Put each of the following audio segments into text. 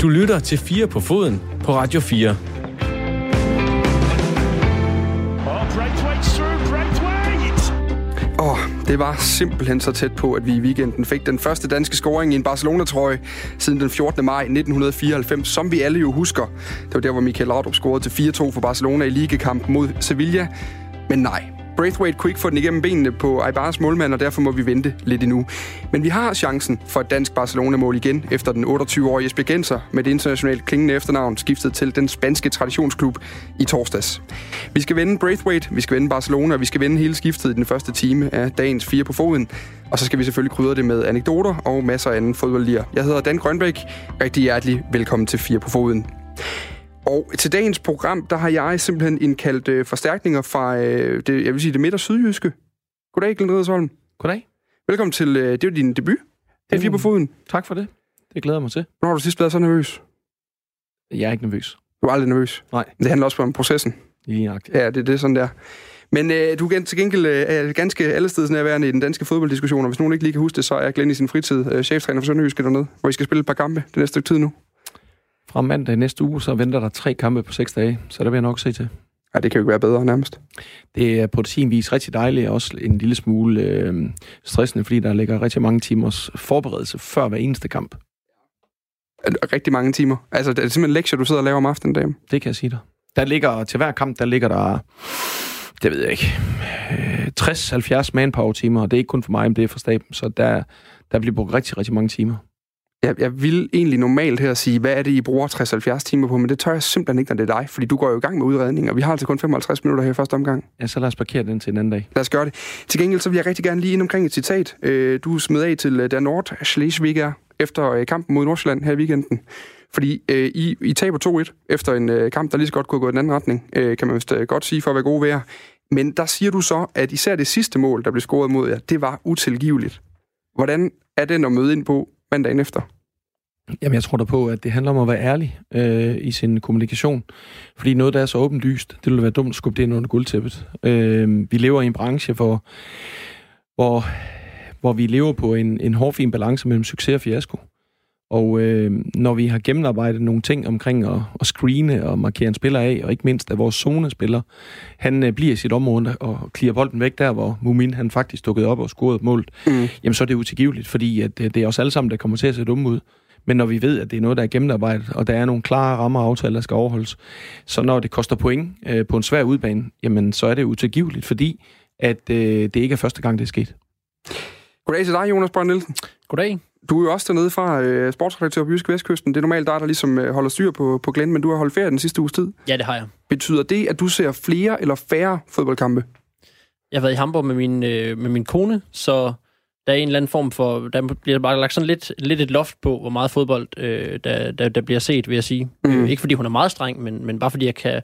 Du lytter til 4 på foden på Radio 4. Åh, oh, det var simpelthen så tæt på, at vi i weekenden fik den første danske scoring i en Barcelona-trøje siden den 14. maj 1994, som vi alle jo husker. Det var der, hvor Michael Laudrup scorede til 4-2 for Barcelona i ligekamp mod Sevilla. Men nej, Braithwaite kunne ikke få den igennem benene på Ibaras målmand, og derfor må vi vente lidt endnu. Men vi har chancen for et dansk Barcelona-mål igen, efter den 28-årige Jesper Genser med det internationalt klingende efternavn skiftede til den spanske traditionsklub i torsdags. Vi skal vende Braithwaite, vi skal vende Barcelona, og vi skal vende hele skiftet i den første time af dagens fire på foden. Og så skal vi selvfølgelig krydre det med anekdoter og masser af anden fodboldlir. Jeg hedder Dan Grønbæk. Rigtig hjertelig velkommen til Fire på Foden. Og til dagens program, der har jeg simpelthen indkaldt øh, forstærkninger fra øh, det, jeg vil sige, det midt- og sydjyske. Goddag, Glenn Riddersholm. Goddag. Velkommen til, øh, det er jo din debut. Det er fire på foden. Tak for det. Det glæder jeg mig til. Hvornår har du sidst været så nervøs? Jeg er ikke nervøs. Du er aldrig nervøs. Nej. Det handler også om processen. Lige nøjagtigt. Ja, det, det er sådan der. Men øh, du er til gengæld øh, ganske allestedsnærværende i den danske fodbolddiskussion, og hvis nogen ikke lige kan huske det, så er Glenn i sin fritid øh, cheftræner for Sønderjyske dernede, hvor I skal spille et par kampe det næste stykke tid nu. Fra mandag næste uge, så venter der tre kampe på seks dage, så der vil jeg nok se til. Ja, det kan jo ikke være bedre nærmest. Det er på sin vis rigtig dejligt, og også en lille smule øh, stressende, fordi der ligger rigtig mange timers forberedelse før hver eneste kamp. Rigtig mange timer. Altså, det er simpelthen lektier, du sidder og laver om aftenen, dame. Det kan jeg sige dig. Der ligger, til hver kamp, der ligger der, det ved jeg ikke, øh, 60-70 manpower-timer, og det er ikke kun for mig, men det er for staben, så der, der bliver brugt rigtig, rigtig mange timer. Jeg, jeg vil egentlig normalt her sige, hvad er det, I bruger 60-70 timer på, men det tør jeg simpelthen ikke, når det er dig, fordi du går jo i gang med udredning, og vi har altså kun 55 minutter her i første omgang. Ja, så lad os parkere den til en anden dag. Lad os gøre det. Til gengæld så vil jeg rigtig gerne lige ind omkring et citat. Øh, du smed af til øh, der Nord Schleswiger efter øh, kampen mod Nordsjælland her i weekenden. Fordi øh, I, I taber 2-1 efter en øh, kamp, der lige så godt kunne gå i den anden retning, øh, kan man vist øh, godt sige for at være gode ved Men der siger du så, at især det sidste mål, der blev scoret mod jer, det var utilgiveligt. Hvordan er det at møde ind på mandagen efter? Jamen, jeg tror da på, at det handler om at være ærlig øh, i sin kommunikation. Fordi noget, der er så åbenlyst, det ville være dumt at skubbe det ind under guldtæppet. Øh, vi lever i en branche, hvor, hvor, hvor vi lever på en, en hårfin balance mellem succes og fiasko. Og øh, når vi har gennemarbejdet nogle ting omkring at, at screene og markere en spiller af, og ikke mindst at vores zonespiller, han øh, bliver i sit område og klirer bolden væk der, hvor Mumin han faktisk dukkede op og scorede målet, mm. jamen så er det utilgiveligt, fordi at, øh, det er os alle sammen, der kommer til at se dumme ud. Men når vi ved, at det er noget, der er gennemarbejdet, og der er nogle klare rammer og aftaler, der skal overholdes, så når det koster point øh, på en svær udbane, jamen så er det utilgiveligt, fordi at øh, det ikke er første gang, det er sket. Goddag til dig, Jonas Brønd Nielsen. Goddag. Du er jo også dernede fra øh, sportsredaktør på Jyske Vestkysten. Det er normalt dig, der ligesom øh, holder styr på, på Glenn, men du har holdt ferie den sidste uges tid. Ja, det har jeg. Betyder det, at du ser flere eller færre fodboldkampe? Jeg har været i Hamburg med min, øh, med min kone, så der er en eller anden form for... Der bliver bare lagt sådan lidt, lidt et loft på, hvor meget fodbold øh, der, der, der bliver set, vil jeg sige. Mm. Øh, ikke fordi hun er meget streng, men, men bare fordi jeg kan,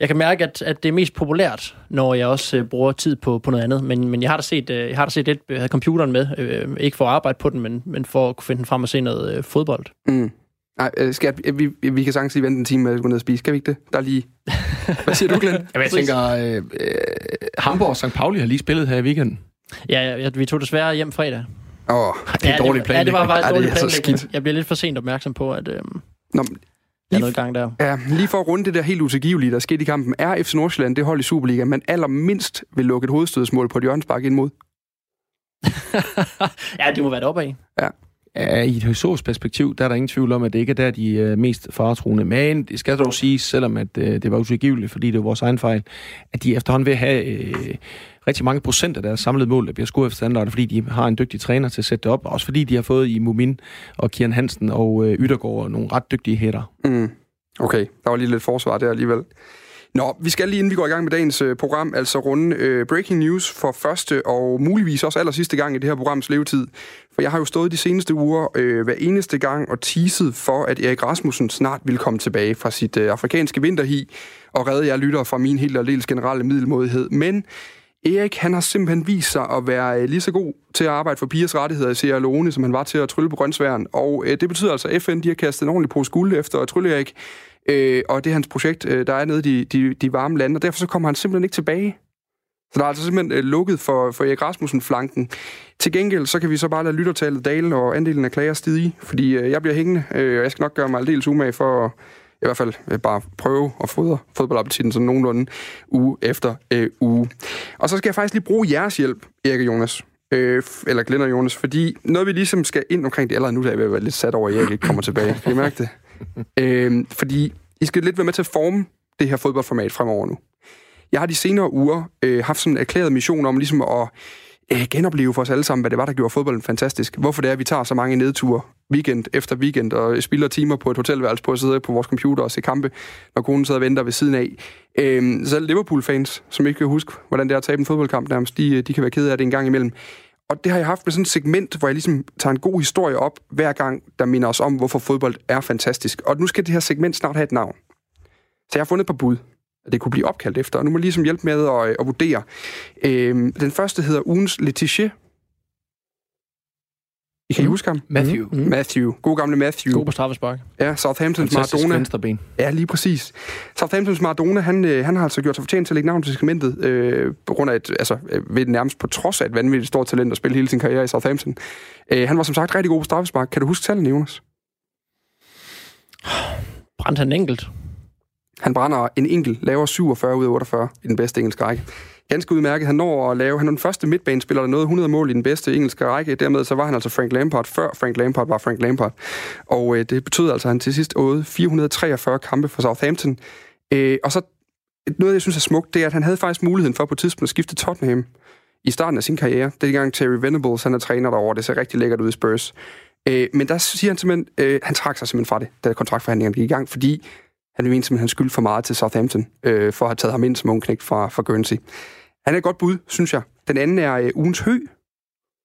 jeg kan mærke, at, at det er mest populært, når jeg også øh, bruger tid på, på noget andet. Men, men jeg har da set, øh, jeg har da set lidt, jeg havde computeren med, øh, ikke for at arbejde på den, men, men for at kunne finde den frem og se noget øh, fodbold. Mm. Nej, øh, skal jeg, vi, vi kan sagtens lige vente en time med at gå ned og spise. Kan vi ikke det? Der er lige... Hvad siger du, Glenn? Jamen, jeg tænker, øh, øh, Hamburg og St. Pauli har lige spillet her i weekenden. Ja, ja, vi tog desværre hjem fredag. Åh, oh, det er ja, dårligt Ja, det var faktisk ja, altså planlægning. Jeg bliver lidt for sent opmærksom på, at øh, Nå, der er noget gang der. Ja, lige for at runde det der helt utilgivelige, der skete i kampen, er FC Nordsjælland det hold i Superliga, man allermindst vil lukke et hovedstødsmål på et hjørnsbak ind mod. ja, det må være deroppe af. Ja. Ja, i et historisk perspektiv, der er der ingen tvivl om, at det ikke er der, de er mest faretruende. Men det skal dog siges, selvom at, øh, det var utilgiveligt, fordi det var vores egen fejl, at de efterhånden vil have øh, rigtig mange procent af deres samlede mål, der bliver scoret efter standard, fordi de har en dygtig træner til at sætte det op, også fordi de har fået i Mumin og Kian Hansen og øh, Yttergaard nogle ret dygtige hætter. Mm. Okay, der var lige lidt forsvar der alligevel. Nå, vi skal lige inden vi går i gang med dagens øh, program, altså runde øh, breaking news for første og muligvis også aller sidste gang i det her programs levetid. For jeg har jo stået de seneste uger øh, hver eneste gang og teaset for, at Erik Rasmussen snart vil komme tilbage fra sit øh, afrikanske vinterhi og redde jer lytter fra min helt aldeles generelle middelmodighed. Men Erik, han har simpelthen vist sig at være øh, lige så god til at arbejde for pigers rettigheder i Sierra Leone, som han var til at trylle på grøntsværen. Og øh, det betyder altså, at FN de har kastet en ordentlig pose guld efter at trylle Erik. Øh, og det er hans projekt, øh, der er nede i de, de, de varme lande, og derfor så kommer han simpelthen ikke tilbage. Så der er altså simpelthen øh, lukket for, for Erik Rasmussen-flanken. Til gengæld, så kan vi så bare lade lyttertallet dale og andelen af klager stige, fordi øh, jeg bliver hængende, øh, og jeg skal nok gøre mig aldeles umage for at i hvert fald øh, bare prøve at fodre fodboldappetitten sådan nogenlunde uge efter øh, uge. Og så skal jeg faktisk lige bruge jeres hjælp, Erik og Jonas. Øh, eller Glenn og Jonas, fordi noget vi ligesom skal ind omkring det, allerede nu der er jeg ved at lidt sat over, at Erik ikke kommer tilbage. Kan I mærke det? øh, fordi I skal lidt være med til at forme det her fodboldformat fremover nu. Jeg har de senere uger øh, haft sådan en erklæret mission om ligesom at øh, genopleve for os alle sammen, hvad det var, der gjorde fodbolden fantastisk. Hvorfor det er, at vi tager så mange nedture weekend efter weekend og spilder timer på et hotelværelse på at sidde på vores computer og se kampe, når konen sidder og venter ved siden af. Øh, selv Liverpool-fans, som ikke kan huske, hvordan det er at tabe en fodboldkamp nærmest, de, øh, de kan være kede af det en gang imellem. Og det har jeg haft med sådan et segment, hvor jeg ligesom tager en god historie op, hver gang, der minder os om, hvorfor fodbold er fantastisk. Og nu skal det her segment snart have et navn. Så jeg har fundet et par bud det kunne blive opkaldt efter. Og nu må jeg ligesom hjælpe med at, at vurdere. Øhm, den første hedder ugens Letitia. I kan I huske ham? Matthew. Mm. Matthew. God gamle Matthew. God på straffespark. Ja, Southamptons Fantastisk Maradona. venstreben. Ja, lige præcis. Southamptons Maradona, han, øh, han har altså gjort sig fortjent til at lægge navn til segmentet, øh, på grund af et, altså, øh, ved nærmest på trods af et vanvittigt stort talent at spille hele sin karriere i Southampton. Øh, han var som sagt rigtig god på straffespark. Kan du huske tallene, Jonas? Brændte han enkelt? Han brænder en enkelt, laver 47 ud af 48 i den bedste engelske række. Ganske udmærket. Han når at lave, han er den første midtbanespiller, der nåede 100 mål i den bedste engelske række. Dermed så var han altså Frank Lampard, før Frank Lampard var Frank Lampard. Og øh, det betød altså, at han til sidst åede 443 kampe for Southampton. Øh, og så noget, jeg synes er smukt, det er, at han havde faktisk muligheden for på et tidspunkt at skifte Tottenham i starten af sin karriere. Det er gang Terry Venables, han er træner derovre. Det ser rigtig lækkert ud i Spurs. Øh, men der siger han simpelthen, øh, han trak sig simpelthen fra det, da kontraktforhandlingerne gik i gang, fordi han mente simpelthen, han skyldte for meget til Southampton, øh, for at have taget ham ind som ung knægt fra, fra Guernsey. Han er et godt bud, synes jeg. Den anden er øh, ugens hø.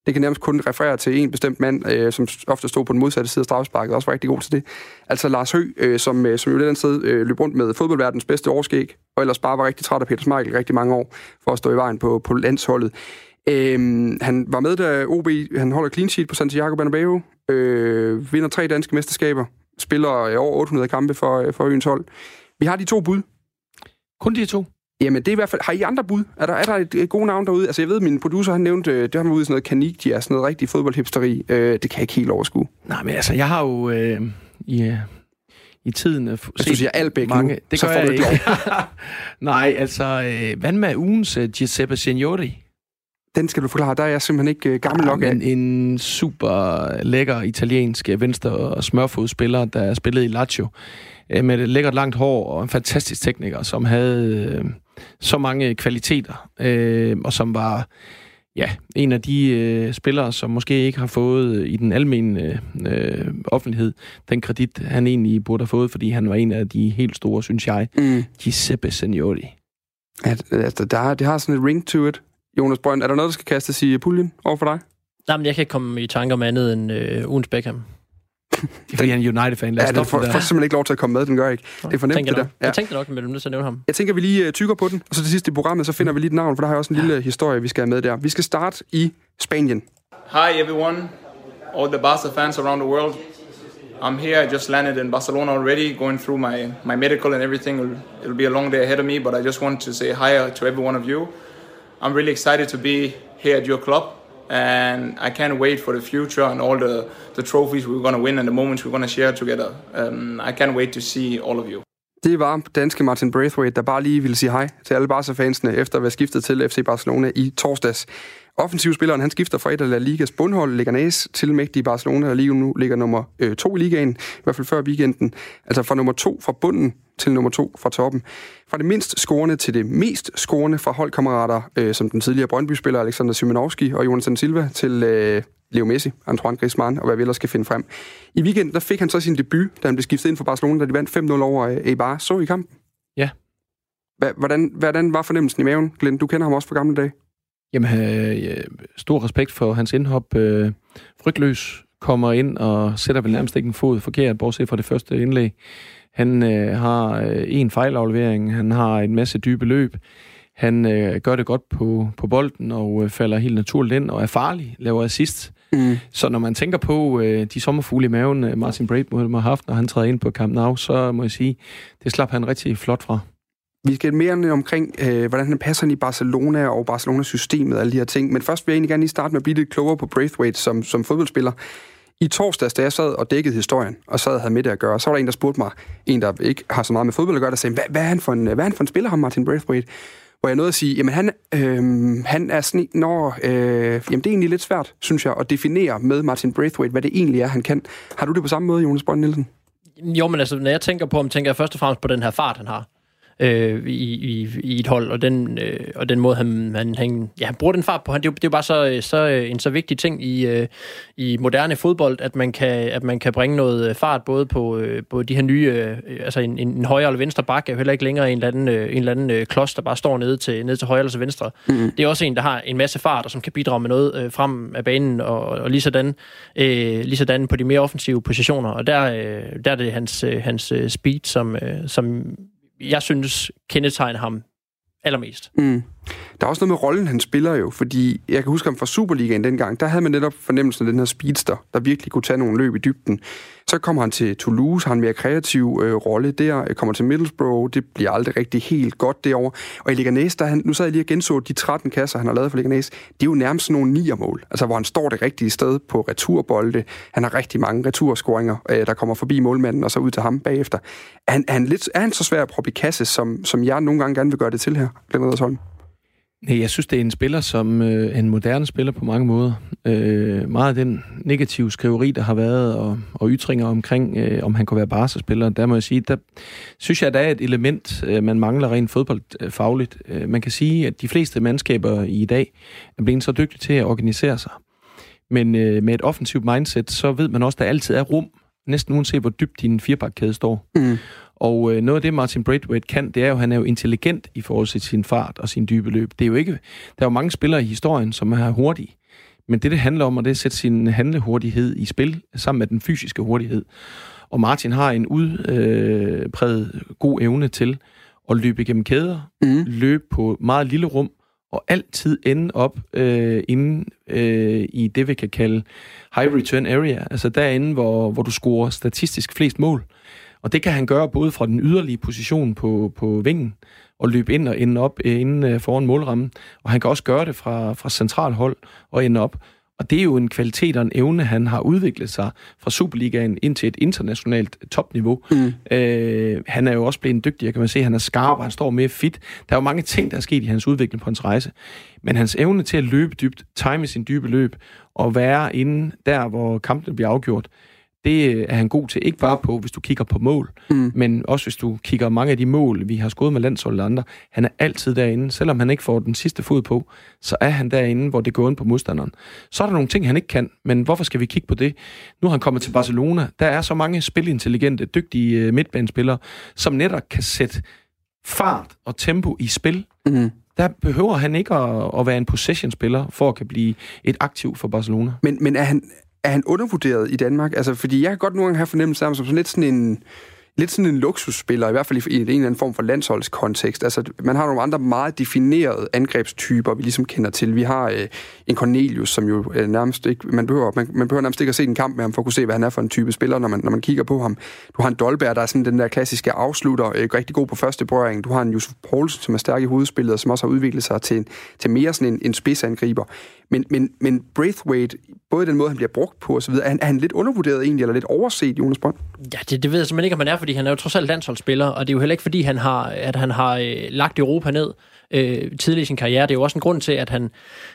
Det kan nærmest kun referere til en bestemt mand, øh, som ofte stod på den modsatte side af straffesparket, også var rigtig god til det. Altså Lars Hø, øh, som, øh, som jo et eller andet sted øh, løb rundt med fodboldverdens bedste årskæg, og ellers bare var rigtig træt af Peter Smeichel rigtig mange år, for at stå i vejen på, på landsholdet. Øhm, han var med, da OB han holder clean sheet på Santiago Bernabeu, øh, vinder tre danske mesterskaber, spiller øh, over 800 kampe for, øh, for øens hold. Vi har de to bud. Kun de to? Jamen, det er i hvert fald... Har I andre bud? Er der, er der et, et godt navn derude? Altså, jeg ved, min producer, han nævnte, øh, det har man ude i sådan noget kanikdia, sådan noget rigtig fodboldhipsteri. Øh, det kan jeg ikke helt overskue. Nej, men altså, jeg har jo øh, i, øh, i tiden... Hvis du siger Albæk mange, nu, det så gør får jeg du ikke. Nej, altså, øh, hvad med ugens øh, Giuseppe Signori? Den skal du forklare. Der er jeg simpelthen ikke øh, gammel nok af. En super lækker italiensk øh, venstre- og smørfodspiller, der spillede i Lazio, øh, med et lækkert langt hår og en fantastisk tekniker, som havde øh, så mange kvaliteter, øh, og som var ja, en af de øh, spillere, som måske ikke har fået øh, i den almindelige øh, offentlighed den kredit, han egentlig burde have fået, fordi han var en af de helt store, synes jeg, Mm. Giuseppe Signori. At, altså, der, er- det har sådan et ring to it. Jonas Brønd, er der noget, der skal kastes i puljen over for dig? Nej, men jeg kan ikke komme i tanke om andet end øh, ugens Beckham. Fordi han er en United-fan. Lad os Ja, den får, det får simpelthen ikke lov til at komme med, den gør ikke. Det er for nemt, Tænker det jeg der. nok. Jeg tænkte nok, men du nødt til at nævne ham. Jeg tænker, vi lige uh, tykker på den, og så til sidst i programmet, så finder vi lige et navn, for der har jeg også en lille historie, vi skal have med der. Vi skal starte i Spanien. Hi everyone, all the Barca fans around the world. I'm here. I just landed in Barcelona already, going through my, my medical and everything. It'll, it'll be a long day ahead of me, but I just want to say hi to every one of you. I'm really excited to be here at your club, and I can't wait for the future and all the, the trophies we're going to win and the moments we're going to share together. Um, I can't wait to see all of you. Det var danske Martin Braithwaite, der bare lige ville sige hej til alle Barca-fansene, efter at være skiftet til FC Barcelona i torsdags. Offensivspilleren han skifter fra et af La Ligas bundhold, Leganés, til mægtige Barcelona, der lige nu ligger nummer øh, to i ligaen, i hvert fald før weekenden. Altså fra nummer to fra bunden til nummer to fra toppen. Fra det mindst scorende til det mest scorende fra holdkammerater, øh, som den tidligere Brøndby-spiller Alexander Szymanowski og Jonathan Silva, til øh, Leo Messi, Antoine Griezmann og hvad vi ellers skal finde frem. I weekenden der fik han så sin debut, da han blev skiftet ind for Barcelona, da de vandt 5-0 over øh, Eibar. Så I kampen? Ja. Hvordan, hvordan var fornemmelsen i maven, Glenn? Du kender ham også fra gamle dage. Jamen, øh, stor respekt for hans indhop. Øh, frygtløs kommer ind og sætter vel nærmest ikke en fod forkert, bortset fra det første indlæg. Han øh, har øh, en fejlaflevering, han har en masse dybe løb, han øh, gør det godt på, på bolden og øh, falder helt naturligt ind og er farlig, laver assist. Mm. Så når man tænker på øh, de sommerfugle i maven, øh, Martin Braithwaite har haft, når han træder ind på Camp Nou, så må jeg sige, det slap han rigtig flot fra. Vi skal mere omkring, øh, hvordan han passer ind i Barcelona og Barcelona-systemet og alle de her ting. Men først vil jeg egentlig gerne lige starte med at blive lidt klogere på Braithwaite som, som fodboldspiller. I torsdags, da jeg sad og dækkede historien, og sad og havde med det at gøre, så var der en, der spurgte mig, en, der ikke har så meget med fodbold at gøre, der sagde, hvad, hvad, er, han for en, hvad er han for en spiller, ham Martin Braithwaite? Hvor jeg nåede at sige, jamen han, øh, han er sådan når, øh, jamen det er egentlig lidt svært, synes jeg, at definere med Martin Braithwaite, hvad det egentlig er, han kan. Har du det på samme måde, Jonas Brønd Nielsen? Jo, men altså, når jeg tænker på ham, tænker jeg først og fremmest på den her fart, han har øh, i, i, i et hold, og den, øh, og den måde, han, han, han, ja, han bruger den fart på. Han, det, er jo, det er jo bare så, så, en så vigtig ting i, øh, i moderne fodbold, at man kan, at man kan bringe noget fart både på, øh, på de her nye, øh, altså en, en højre eller venstre bakke, er jo heller ikke længere en eller anden, øh, en eller anden øh, klods, der bare står nede til, nede til højre eller til venstre. Mm. Det er også en, der har en masse fart, og som kan bidrage med noget øh, frem af banen, og, og lige, sådan, øh, lige sådan på de mere offensive positioner. Og der, øh, der er det hans, øh, hans øh, speed, som, øh, som jeg synes kendetegner ham allermest. Mm. Der er også noget med rollen, han spiller jo, fordi jeg kan huske ham fra Superligaen dengang, der havde man netop fornemmelsen af den her speedster, der virkelig kunne tage nogle løb i dybden. Så kommer han til Toulouse, har en mere kreativ øh, rolle der, øh, kommer til Middlesbrough, det bliver aldrig rigtig helt godt derovre. Og i Leganés, der han, nu sad jeg lige og genså de 13 kasser, han har lavet for Leganés, det er jo nærmest nogle niermål, altså hvor han står det rigtige sted på returbolde. Han har rigtig mange returscoringer, øh, der kommer forbi målmanden og så ud til ham bagefter. Er han, er han, lidt, er han så svær at proppe i kasse, som, som jeg nogle gange gerne vil gøre det til her, Glenn Holm? Nej, jeg synes, det er en spiller, som øh, en moderne spiller på mange måder. Øh, meget af den negative skriveri, der har været, og, og ytringer omkring, øh, om han kunne være barserspiller, der må jeg sige, der synes jeg, der er et element, øh, man mangler rent fodboldfagligt. Øh, øh, man kan sige, at de fleste mandskaber i dag er blevet så dygtige til at organisere sig. Men øh, med et offensivt mindset, så ved man også, at der altid er rum, næsten uanset hvor dybt din firebakkæde står. Mm. Og øh, noget af det, Martin Braithwaite kan, det er jo, at han er jo intelligent i forhold til sin fart og sin dybe løb. Det er jo ikke, der er jo mange spillere i historien, som er hurtige. Men det, det handler om, det er at sætte sin handlehurtighed i spil, sammen med den fysiske hurtighed. Og Martin har en udpræget øh, god evne til at løbe igennem kæder, mm. løbe på meget lille rum, og altid ende op øh, inde øh, i det, vi kan kalde high return area, altså derinde, hvor, hvor du scorer statistisk flest mål. Og det kan han gøre både fra den yderlige position på, på vingen, og løbe ind og ende op øh, inden øh, foran målrammen. Og han kan også gøre det fra, fra central hold og ende op. Og det er jo en kvalitet og en evne, han har udviklet sig fra Superligaen ind til et internationalt topniveau. Mm. Øh, han er jo også blevet dygtig, kan man se, han er skarp, han står mere fit. Der er jo mange ting, der er sket i hans udvikling på hans rejse. Men hans evne til at løbe dybt, time sin dybe løb, og være inde der, hvor kampene bliver afgjort, det er han god til, ikke bare på, hvis du kigger på mål, mm. men også hvis du kigger mange af de mål, vi har skåret med landsholdet og andre. Han er altid derinde. Selvom han ikke får den sidste fod på, så er han derinde, hvor det går ind på modstanderen. Så er der nogle ting, han ikke kan, men hvorfor skal vi kigge på det? Nu har han kommet til Barcelona. Der er så mange spilintelligente, dygtige øh, midtbanespillere, som netop kan sætte fart og tempo i spil. Mm. Der behøver han ikke at, at være en possession-spiller, for at kan blive et aktiv for Barcelona. Men, men er, han, er han undervurderet i Danmark? Altså, fordi jeg kan godt nogle gange have fornemmelse af ham som sådan lidt sådan en lidt sådan en luksusspiller, i hvert fald i en eller anden form for landsholdskontekst. Altså, man har nogle andre meget definerede angrebstyper, vi ligesom kender til. Vi har øh, en Cornelius, som jo øh, nærmest ikke... Man behøver, man, man behøver nærmest ikke at se en kamp med ham, for at kunne se, hvad han er for en type spiller, når man, når man kigger på ham. Du har en Dolberg, der er sådan den der klassiske afslutter, øh, rigtig god på første berøring. Du har en Josef Poulsen, som er stærk i hovedspillet, og som også har udviklet sig til, til mere sådan en, en spidsangriber. Men, men, men Braithwaite, både den måde, han bliver brugt på osv., er han, er han lidt undervurderet egentlig, eller lidt overset, Jonas Brønd? Ja, det, det ved jeg simpelthen ikke, om han er, fordi han er jo trods alt landsholdsspiller, og det er jo heller ikke, fordi han har, at han har øh, lagt Europa ned øh, tidligere i sin karriere. Det er jo også en grund til, at han,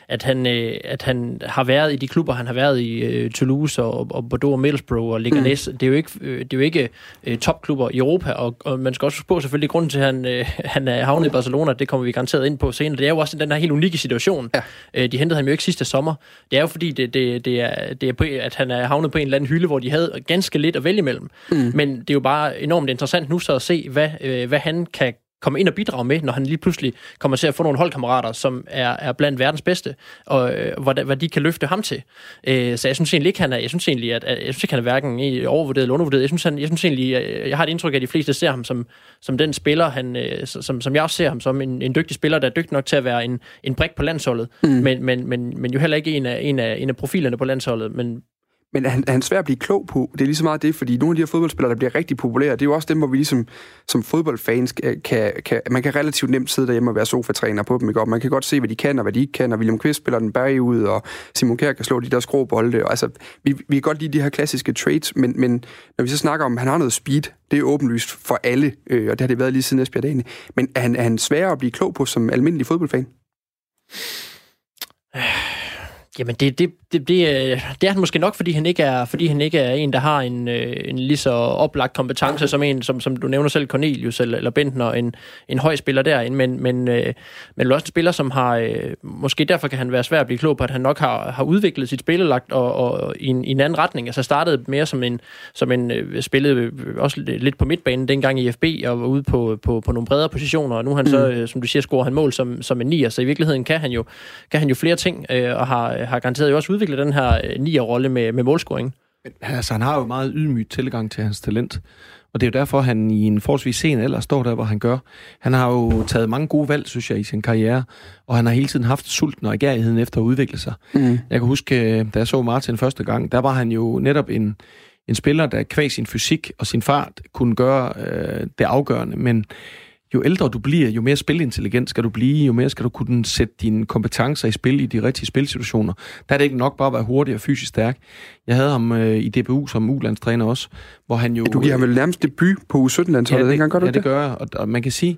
at han, øh, at han har været i de klubber, han har været i øh, Toulouse og, og Bordeaux og Middlesbrough og Leganés. Mm. Det er jo ikke, øh, det er jo ikke øh, topklubber i Europa, og, og man skal også huske på selvfølgelig, grunden til, at han, øh, han er havnet i Barcelona, det kommer vi garanteret ind på senere. Det er jo også den her helt unikke situation. Ja. Øh, de hentede ham jo ikke sidste sommer. Det er jo fordi, det, det, det er, det er på, at han er havnet på en eller anden hylde, hvor de havde ganske lidt at vælge imellem. Mm. Men det er jo bare enormt interessant nu så at se, hvad, øh, hvad han kan komme ind og bidrage med, når han lige pludselig kommer til at få nogle holdkammerater, som er, er blandt verdens bedste, og øh, hvad, hvad de kan løfte ham til. Øh, så jeg synes egentlig ikke, han er, jeg synes egentlig, at, at jeg synes ikke, han er hverken overvurderet eller undervurderet. Jeg synes, han, jeg synes egentlig, jeg, jeg har et indtryk af, at de fleste ser ham som, som den spiller, han, øh, som, som jeg også ser ham som en, en dygtig spiller, der er dygtig nok til at være en, en brik på landsholdet, mm. men, men, men, men jo heller ikke en af, en, af, en af profilerne på landsholdet, men men er han, er han svær at blive klog på? Det er lige så meget det, fordi nogle af de her fodboldspillere, der bliver rigtig populære, det er jo også dem, hvor vi ligesom som fodboldfans øh, kan, kan, man kan relativt nemt sidde derhjemme og være sofatræner på dem, ikke? Og man kan godt se, hvad de kan og hvad de ikke kan, og William Quist spiller den bagud, og Simon Kjær kan slå de der skrå bolde. Og, altså, vi, vi kan godt lide de her klassiske traits, men, men når vi så snakker om, at han har noget speed, det er åbenlyst for alle, øh, og det har det været lige siden Esbjerg dagen. Men er han, er han svær at blive klog på som almindelig fodboldfan? Øh, Jamen, det, det, det, det, det er han måske nok, fordi han ikke er, fordi han ikke er en, der har en, øh, en lige så oplagt kompetence som en, som, som du nævner selv, Cornelius eller, eller Bentner, en, en høj spiller derinde, men, men, øh, men også en spiller, som har, øh, måske derfor kan han være svær at blive klog på, at han nok har, har udviklet sit spillelagt og, og i, en, i en anden retning. Altså startede mere som en, som en spillede også lidt på midtbanen dengang i FB og var ude på, på, på nogle bredere positioner, og nu han mm. så, som du siger, scorer han mål som, som en nier, så i virkeligheden kan han jo, kan han jo flere ting, og har, har garanteret jo også udviklet den her øh, nier-rolle med, med målscoring. Altså, han har jo meget ydmygt tilgang til hans talent. Og det er jo derfor, han i en forholdsvis sen alder står der, hvor han gør. Han har jo taget mange gode valg, synes jeg, i sin karriere. Og han har hele tiden haft sulten og agerigheden efter at udvikle sig. Mm. Jeg kan huske, øh, da jeg så Martin første gang, der var han jo netop en, en spiller, der kvæg sin fysik og sin fart kunne gøre øh, det afgørende. Men jo ældre du bliver, jo mere spilintelligent skal du blive, jo mere skal du kunne sætte dine kompetencer i spil i de rigtige spilsituationer. Der er det ikke nok bare at være hurtig og fysisk stærk. Jeg havde ham øh, i DBU som ulandstræner også, hvor han jo... Ja, du giver ham vel nærmest debut på U17-landsholdet, ja, det, gør du ja, det? det gør jeg, og, og man kan sige,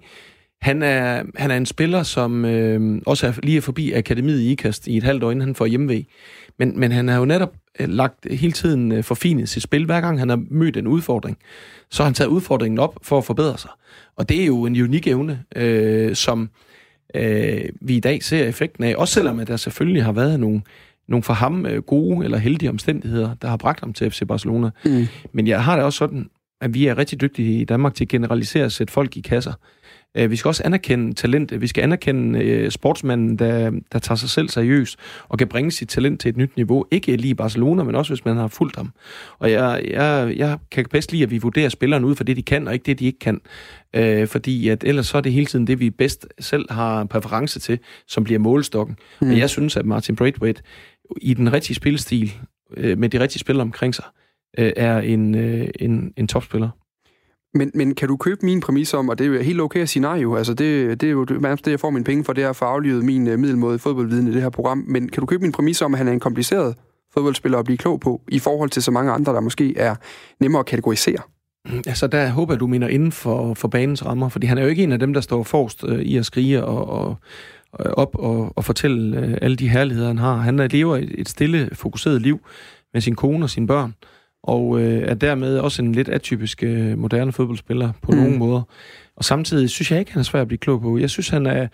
han er, han er en spiller, som øh, også er lige er forbi akademiet i IKAST i et halvt år, inden han får hjemmevæg. Men, men han har jo netop øh, lagt hele tiden øh, forfinet sit spil. Hver gang han har mødt en udfordring, så har han taget udfordringen op for at forbedre sig. Og det er jo en unik evne, øh, som øh, vi i dag ser effekten af. Også selvom at der selvfølgelig har været nogle, nogle for ham øh, gode eller heldige omstændigheder, der har bragt ham til FC Barcelona. Mm. Men jeg har det også sådan, at vi er rigtig dygtige i Danmark til at generalisere at sætte folk i kasser. Øh, vi skal også anerkende talent. Vi skal anerkende øh, sportsmanden, der, der tager sig selv seriøst og kan bringe sit talent til et nyt niveau. Ikke lige i Barcelona, men også hvis man har fulgt ham. Og jeg, jeg, jeg kan bedst lide, at vi vurderer spilleren ud for det, de kan, og ikke det, de ikke kan. Øh, fordi at ellers så er det hele tiden det, vi bedst selv har præference til, som bliver målestokken. Mm. Og jeg synes, at Martin Braithwaite i den rigtige spillestil, øh, med de rigtige spillere omkring sig, øh, er en, øh, en, en topspiller. Men, men kan du købe min præmis om, og det er jo helt okay at sige nej jo, altså det, det er jo det, det, jeg får mine penge for, det er at få aflivet min uh, middelmåde fodboldviden i det her program, men kan du købe min præmis om, at han er en kompliceret fodboldspiller at blive klog på, i forhold til så mange andre, der måske er nemmere at kategorisere? Altså, der håber jeg, du mener inden for, for banens rammer, fordi han er jo ikke en af dem, der står forrest øh, i at skrige og, og, øh, op og, og fortælle øh, alle de herligheder, han har. Han øh, lever et, et stille, fokuseret liv med sin kone og sine børn og øh, er dermed også en lidt atypisk øh, moderne fodboldspiller på mm. nogle måder. Og samtidig synes jeg ikke, han er svær at blive klog på. Jeg synes, han er,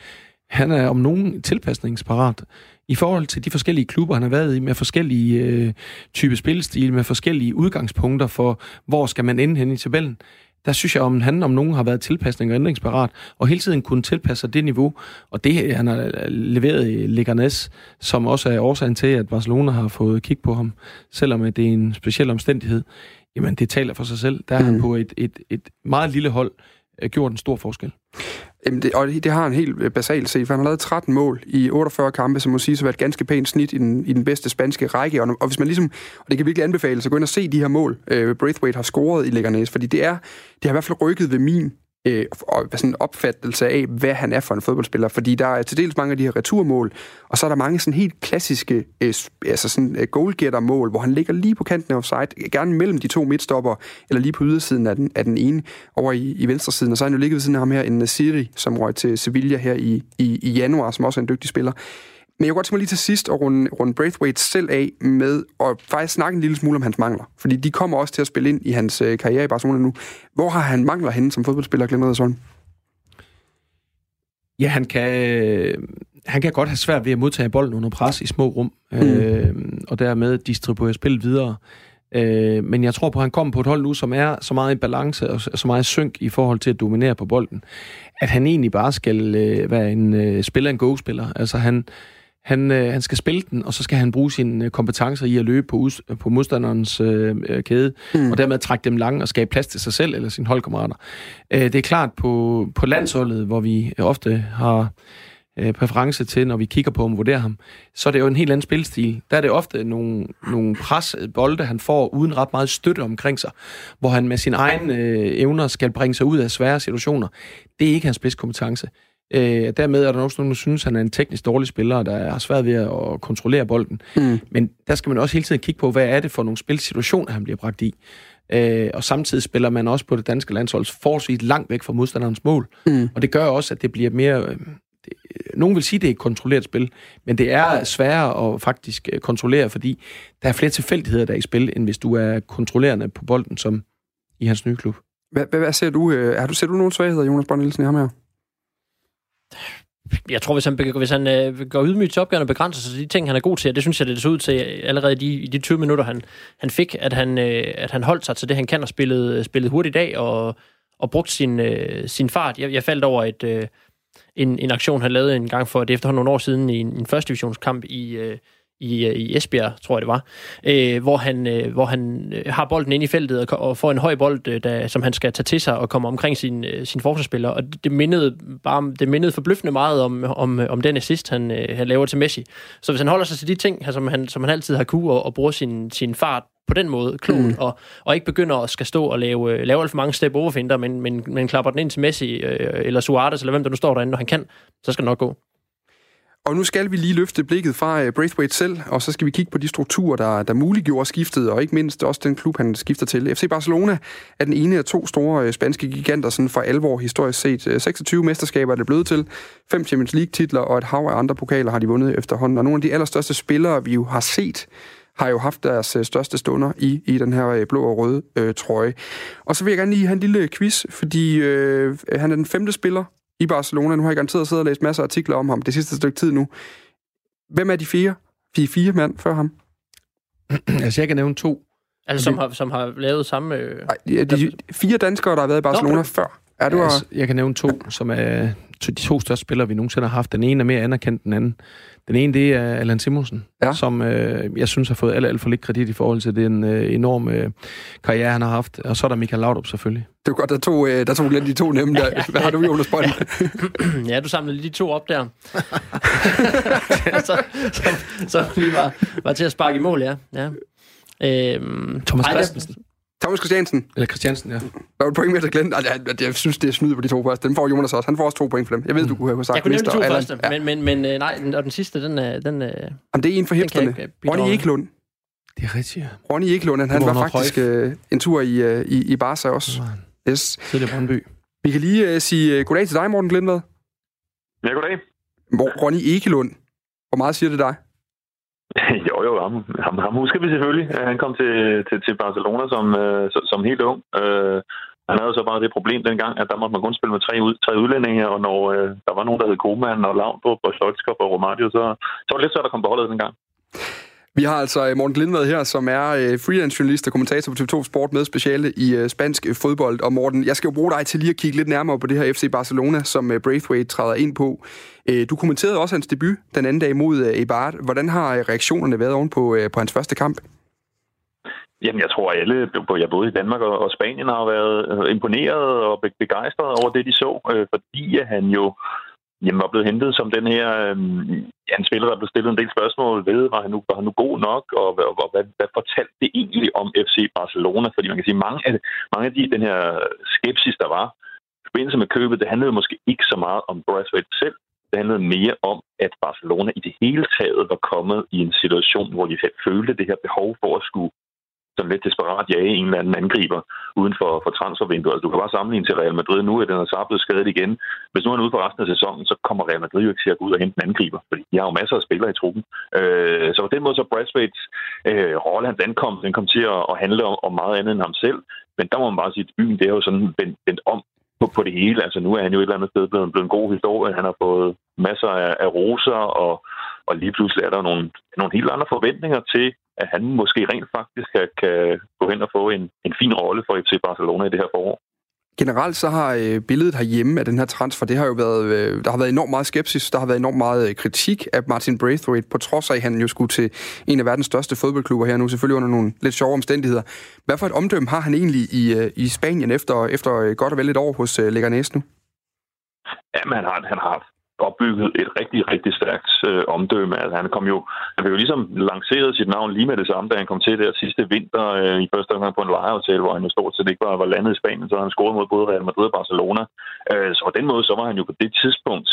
han er om nogen tilpasningsparat i forhold til de forskellige klubber, han har været i, med forskellige øh, typer spillestil, med forskellige udgangspunkter for, hvor skal man ende hen i tabellen der synes jeg, om han om nogen har været tilpasning og ændringsparat, og hele tiden kunne tilpasse sig det niveau. Og det, han har leveret i Leganes, som også er årsagen til, at Barcelona har fået kig på ham, selvom det er en speciel omstændighed, jamen det taler for sig selv. Der er mm. han på et, et, et meget lille hold øh, gjort en stor forskel. Jamen det, og det, det har han helt øh, basalt set, for han har lavet 13 mål i 48 kampe, som må sige så være et ganske pænt snit i den, i den bedste spanske række. Og, og hvis man ligesom, og det kan virkelig anbefales at gå ind og se de her mål, øh, Braithwaite har scoret i Leganes, fordi det er, det har i hvert fald rykket ved min øh, og sådan en opfattelse af, hvad han er for en fodboldspiller. Fordi der er til dels mange af de her returmål, og så er der mange sådan helt klassiske øh, altså sådan øh, goalgetter-mål, hvor han ligger lige på kanten af offside, gerne mellem de to midtstopper, eller lige på ydersiden af den, af den ene, over i, i venstre siden. Og så er han jo ligget ved siden af ham her, en Nasiri, som røg til Sevilla her i, i, i januar, som også er en dygtig spiller. Men jeg kunne godt tænke mig lige til sidst at runde, runde Braithwaite selv af med at faktisk snakke en lille smule om hans mangler. Fordi de kommer også til at spille ind i hans øh, karriere i Barcelona nu. Hvor har han mangler henne som fodboldspiller, Glenn Ederson? Ja, han kan, han kan godt have svært ved at modtage bolden under pres i små rum, mm. øh, og dermed distribuere spil videre. Øh, men jeg tror på, at han kommer på et hold nu, som er så meget i balance og så meget synk i forhold til at dominere på bolden, at han egentlig bare skal øh, være en øh, spiller, en go-spiller. Altså han, han, øh, han skal spille den, og så skal han bruge sine øh, kompetencer i at løbe på, us, på modstanderens øh, øh, kæde, mm. og dermed trække dem langt og skabe plads til sig selv eller sine holdkammerater. Øh, det er klart på, på landsholdet, hvor vi ofte har øh, præference til, når vi kigger på ham og vurderer ham, så er det jo en helt anden spilstil. Der er det ofte nogle, nogle pres bolde, han får uden ret meget støtte omkring sig, hvor han med sine egne øh, evner skal bringe sig ud af svære situationer. Det er ikke hans spidskompetence. Øh, dermed er der også nogen, der synes, at han er en teknisk dårlig spiller, der har svært ved at kontrollere bolden. Mm. Men der skal man også hele tiden kigge på, hvad er det for nogle spilsituationer, han bliver bragt i. Øh, og samtidig spiller man også på det danske landshold forholdsvis langt væk fra modstanderens mål. Mm. Og det gør også, at det bliver mere... Øh, det, nogen vil sige, at det er et kontrolleret spil, men det er sværere at faktisk øh, kontrollere, fordi der er flere tilfældigheder, der er i spil, end hvis du er kontrollerende på bolden, som i hans nye klub. Hvad, hvad, hvad ser du? Øh, har du set du nogle svagheder, Jonas Bond Nielsen, i ham her? Jeg tror, hvis han, hvis han øh, går ydmygt til opgaven og begrænser sig til de ting, han er god til, det synes jeg, det så ud til øh, allerede i de, i de 20 minutter, han, han fik, at han, øh, at han holdt sig til det, han kan, og spillede, øh, spillede hurtigt i dag, og, og brugt sin, øh, sin fart. Jeg, jeg faldt over et, øh, en, en aktion, han lavede en gang for, det efterhånden nogle år siden, i en, en første divisionskamp i, øh, i, øh, i Esbjerg, tror jeg det var, øh, hvor han, øh, hvor han øh, har bolden ind i feltet og, og får en høj bold, øh, der, som han skal tage til sig og komme omkring sin, øh, sin forsvarsspiller. Og det mindede, bare, det mindede forbløffende meget om, om, om den assist, han, øh, han laver til Messi. Så hvis han holder sig til de ting, som han, som han altid har kunne, og, og bruger sin, sin fart på den måde, klogt, mm. og, og ikke begynder at skal stå og lave, øh, lave alt for mange step overfinder, men, men, men klapper den ind til Messi, øh, eller Suarez, eller hvem der nu står derinde, når han kan, så skal det nok gå. Og nu skal vi lige løfte blikket fra øh, Braithwaite selv, og så skal vi kigge på de strukturer, der, der muliggjorde skiftet, og ikke mindst også den klub, han skifter til. FC Barcelona er den ene af to store øh, spanske giganter, sådan for alvor historisk set. Øh, 26 mesterskaber er det blevet til, fem Champions League-titler og et hav af andre pokaler har de vundet efterhånden. Og nogle af de allerstørste spillere, vi jo har set, har jo haft deres største stunder i, i den her blå og røde øh, trøje. Og så vil jeg gerne lige have en lille quiz, fordi øh, han er den femte spiller i Barcelona. Nu har jeg garanteret siddet og læst masser af artikler om ham det sidste stykke tid nu. Hvem er de fire? De fire mand før ham? altså, jeg kan nævne to. Altså, som har, som har lavet samme... Øh... Ej, de fire danskere, der har været i Barcelona Nå, før. Er du altså, jeg kan nævne to, som er de to største spillere, vi nogensinde har haft. Den ene er mere anerkendt end den anden. Den ene, det er Allan Simonsen, ja. som øh, jeg synes har fået alt, alt for lidt kredit i forhold til den øh, enorme øh, karriere, han har haft. Og så er der Michael Laudrup selvfølgelig. Det er godt, der tog, øh, der tog lidt de to nemme der. Hvad har du, Jonas Bøjl? ja, du samlede lige de to op der. så, så, så vi var, var til at sparke i mål, ja. ja. Øhm, Thomas Christensen. Thomas Christiansen. Eller Christiansen, ja. Der var et point mere til Glenn. Altså, jeg, jeg, synes, det er snyd på de to første. Den får Jonas også. Han får også to point for dem. Jeg ved, du kunne have sagt Jeg kunne nævne de to første, ja. men, men, men øh, nej, og den sidste, den er... Den, Jamen, det er en for hipsterne. Ronny Eklund. Det er rigtigt, ja. Ronny Eklund, han, han var faktisk uh, en tur i, uh, i, i Barca også. Yes. Tidligere Brøndby. Vi kan lige uh, sige uh, goddag til dig, Morten Glindvad. Ja, goddag. Ronny Ekelund. Hvor meget siger det dig? jo, jo, ham, ham, ham husker vi selvfølgelig. Han kom til, til, til Barcelona som, øh, som helt ung. Øh, han havde så bare det problem dengang, at der måtte man kun spille med tre, ud, tre udlændinge, og når øh, der var nogen, der hed Koeman og Lavndrup og Slotskop og Romario, så, så var det lidt svært at komme på holdet dengang. Vi har altså øh, Morten Lindvad her, som er øh, freelance-journalist og kommentator på TV2 Sport med speciale i øh, spansk fodbold. Og Morten, jeg skal jo bruge dig til lige at kigge lidt nærmere på det her FC Barcelona, som Braithwaite træder ind på. Du kommenterede også hans debut den anden dag mod Eibar. Hvordan har reaktionerne været oven på, på hans første kamp? Jamen, jeg tror, at alle, både i Danmark og Spanien, har været imponeret og begejstret over det, de så, fordi han jo jamen, var blevet hentet som den her øh, ja, en spiller, der blev stillet en del spørgsmål ved, var han nu, var han nu god nok, og, og, og hvad, hvad fortalte det egentlig om FC Barcelona? Fordi man kan sige, mange af, mange af de, den her skepsis, der var i forbindelse med købet, det handlede måske ikke så meget om Braithwaite selv, det handlede mere om, at Barcelona i det hele taget var kommet i en situation, hvor de følte det her behov for at skulle sådan lidt desperat jage en eller anden angriber uden for, for transfervinduet. Altså, du kan bare sammenligne til Real Madrid nu, at den er så blevet skadet igen. Hvis nu er han ude for resten af sæsonen, så kommer Real Madrid jo ikke til at gå ud og hente en angriber, fordi de har jo masser af spillere i truppen. Øh, så på den måde så Braithwaite's øh, rolle, hans ankomst, den kom til at, at handle om, om meget andet end ham selv. Men der må man bare sige, at byen det er jo sådan vendt, vendt om på, på det hele. Altså nu er han jo et eller andet sted blevet, blevet en god historie. Han har fået masser af, af roser, og, og lige pludselig er der nogle, nogle helt andre forventninger til, at han måske rent faktisk kan, kan gå hen og få en, en fin rolle for FC Barcelona i det her forår. Generelt så har øh, billedet herhjemme af den her transfer, det har jo været, øh, der har været enormt meget skepsis, der har været enormt meget øh, kritik af Martin Braithwaite, på trods af, at han jo skulle til en af verdens største fodboldklubber her nu, selvfølgelig under nogle lidt sjove omstændigheder. Hvad for et omdømme har han egentlig i, øh, i Spanien efter, efter godt og vel et år hos øh, Leganes nu? Jamen, han har, han har opbygget et rigtig, rigtig stærkt øh, omdømme. Altså, han kom jo, han blev jo ligesom lanceret sit navn lige med det samme, da han kom til der sidste vinter øh, i første omgang på en lejeaftale, hvor han jo stort set ikke var, var landet i Spanien, så han scorede mod både Real Madrid og Barcelona. Øh, så på den måde, så var han jo på det tidspunkt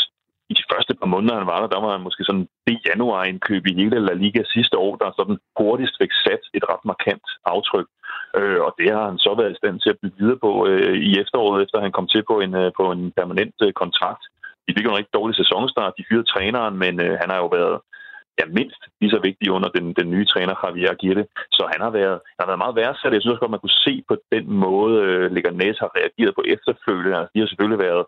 i de første par måneder, han var der, der var han måske sådan det januarindkøb i hele La Liga sidste år, der sådan hurtigst fik sat et ret markant aftryk. Øh, og det har han så været i stand til at bygge videre på øh, i efteråret, efter han kom til på en, øh, på en permanent øh, kontrakt. De fik jo en rigtig dårlig sæsonstart. De fyrede træneren, men øh, han har jo været ja, mindst lige så vigtig under den, den nye træner, Javier Aguirre. Så han har været, han har været meget værdsat. Jeg synes også godt, man kunne se på den måde, øh, Leganes har reageret på efterfølgende. Altså, de har selvfølgelig været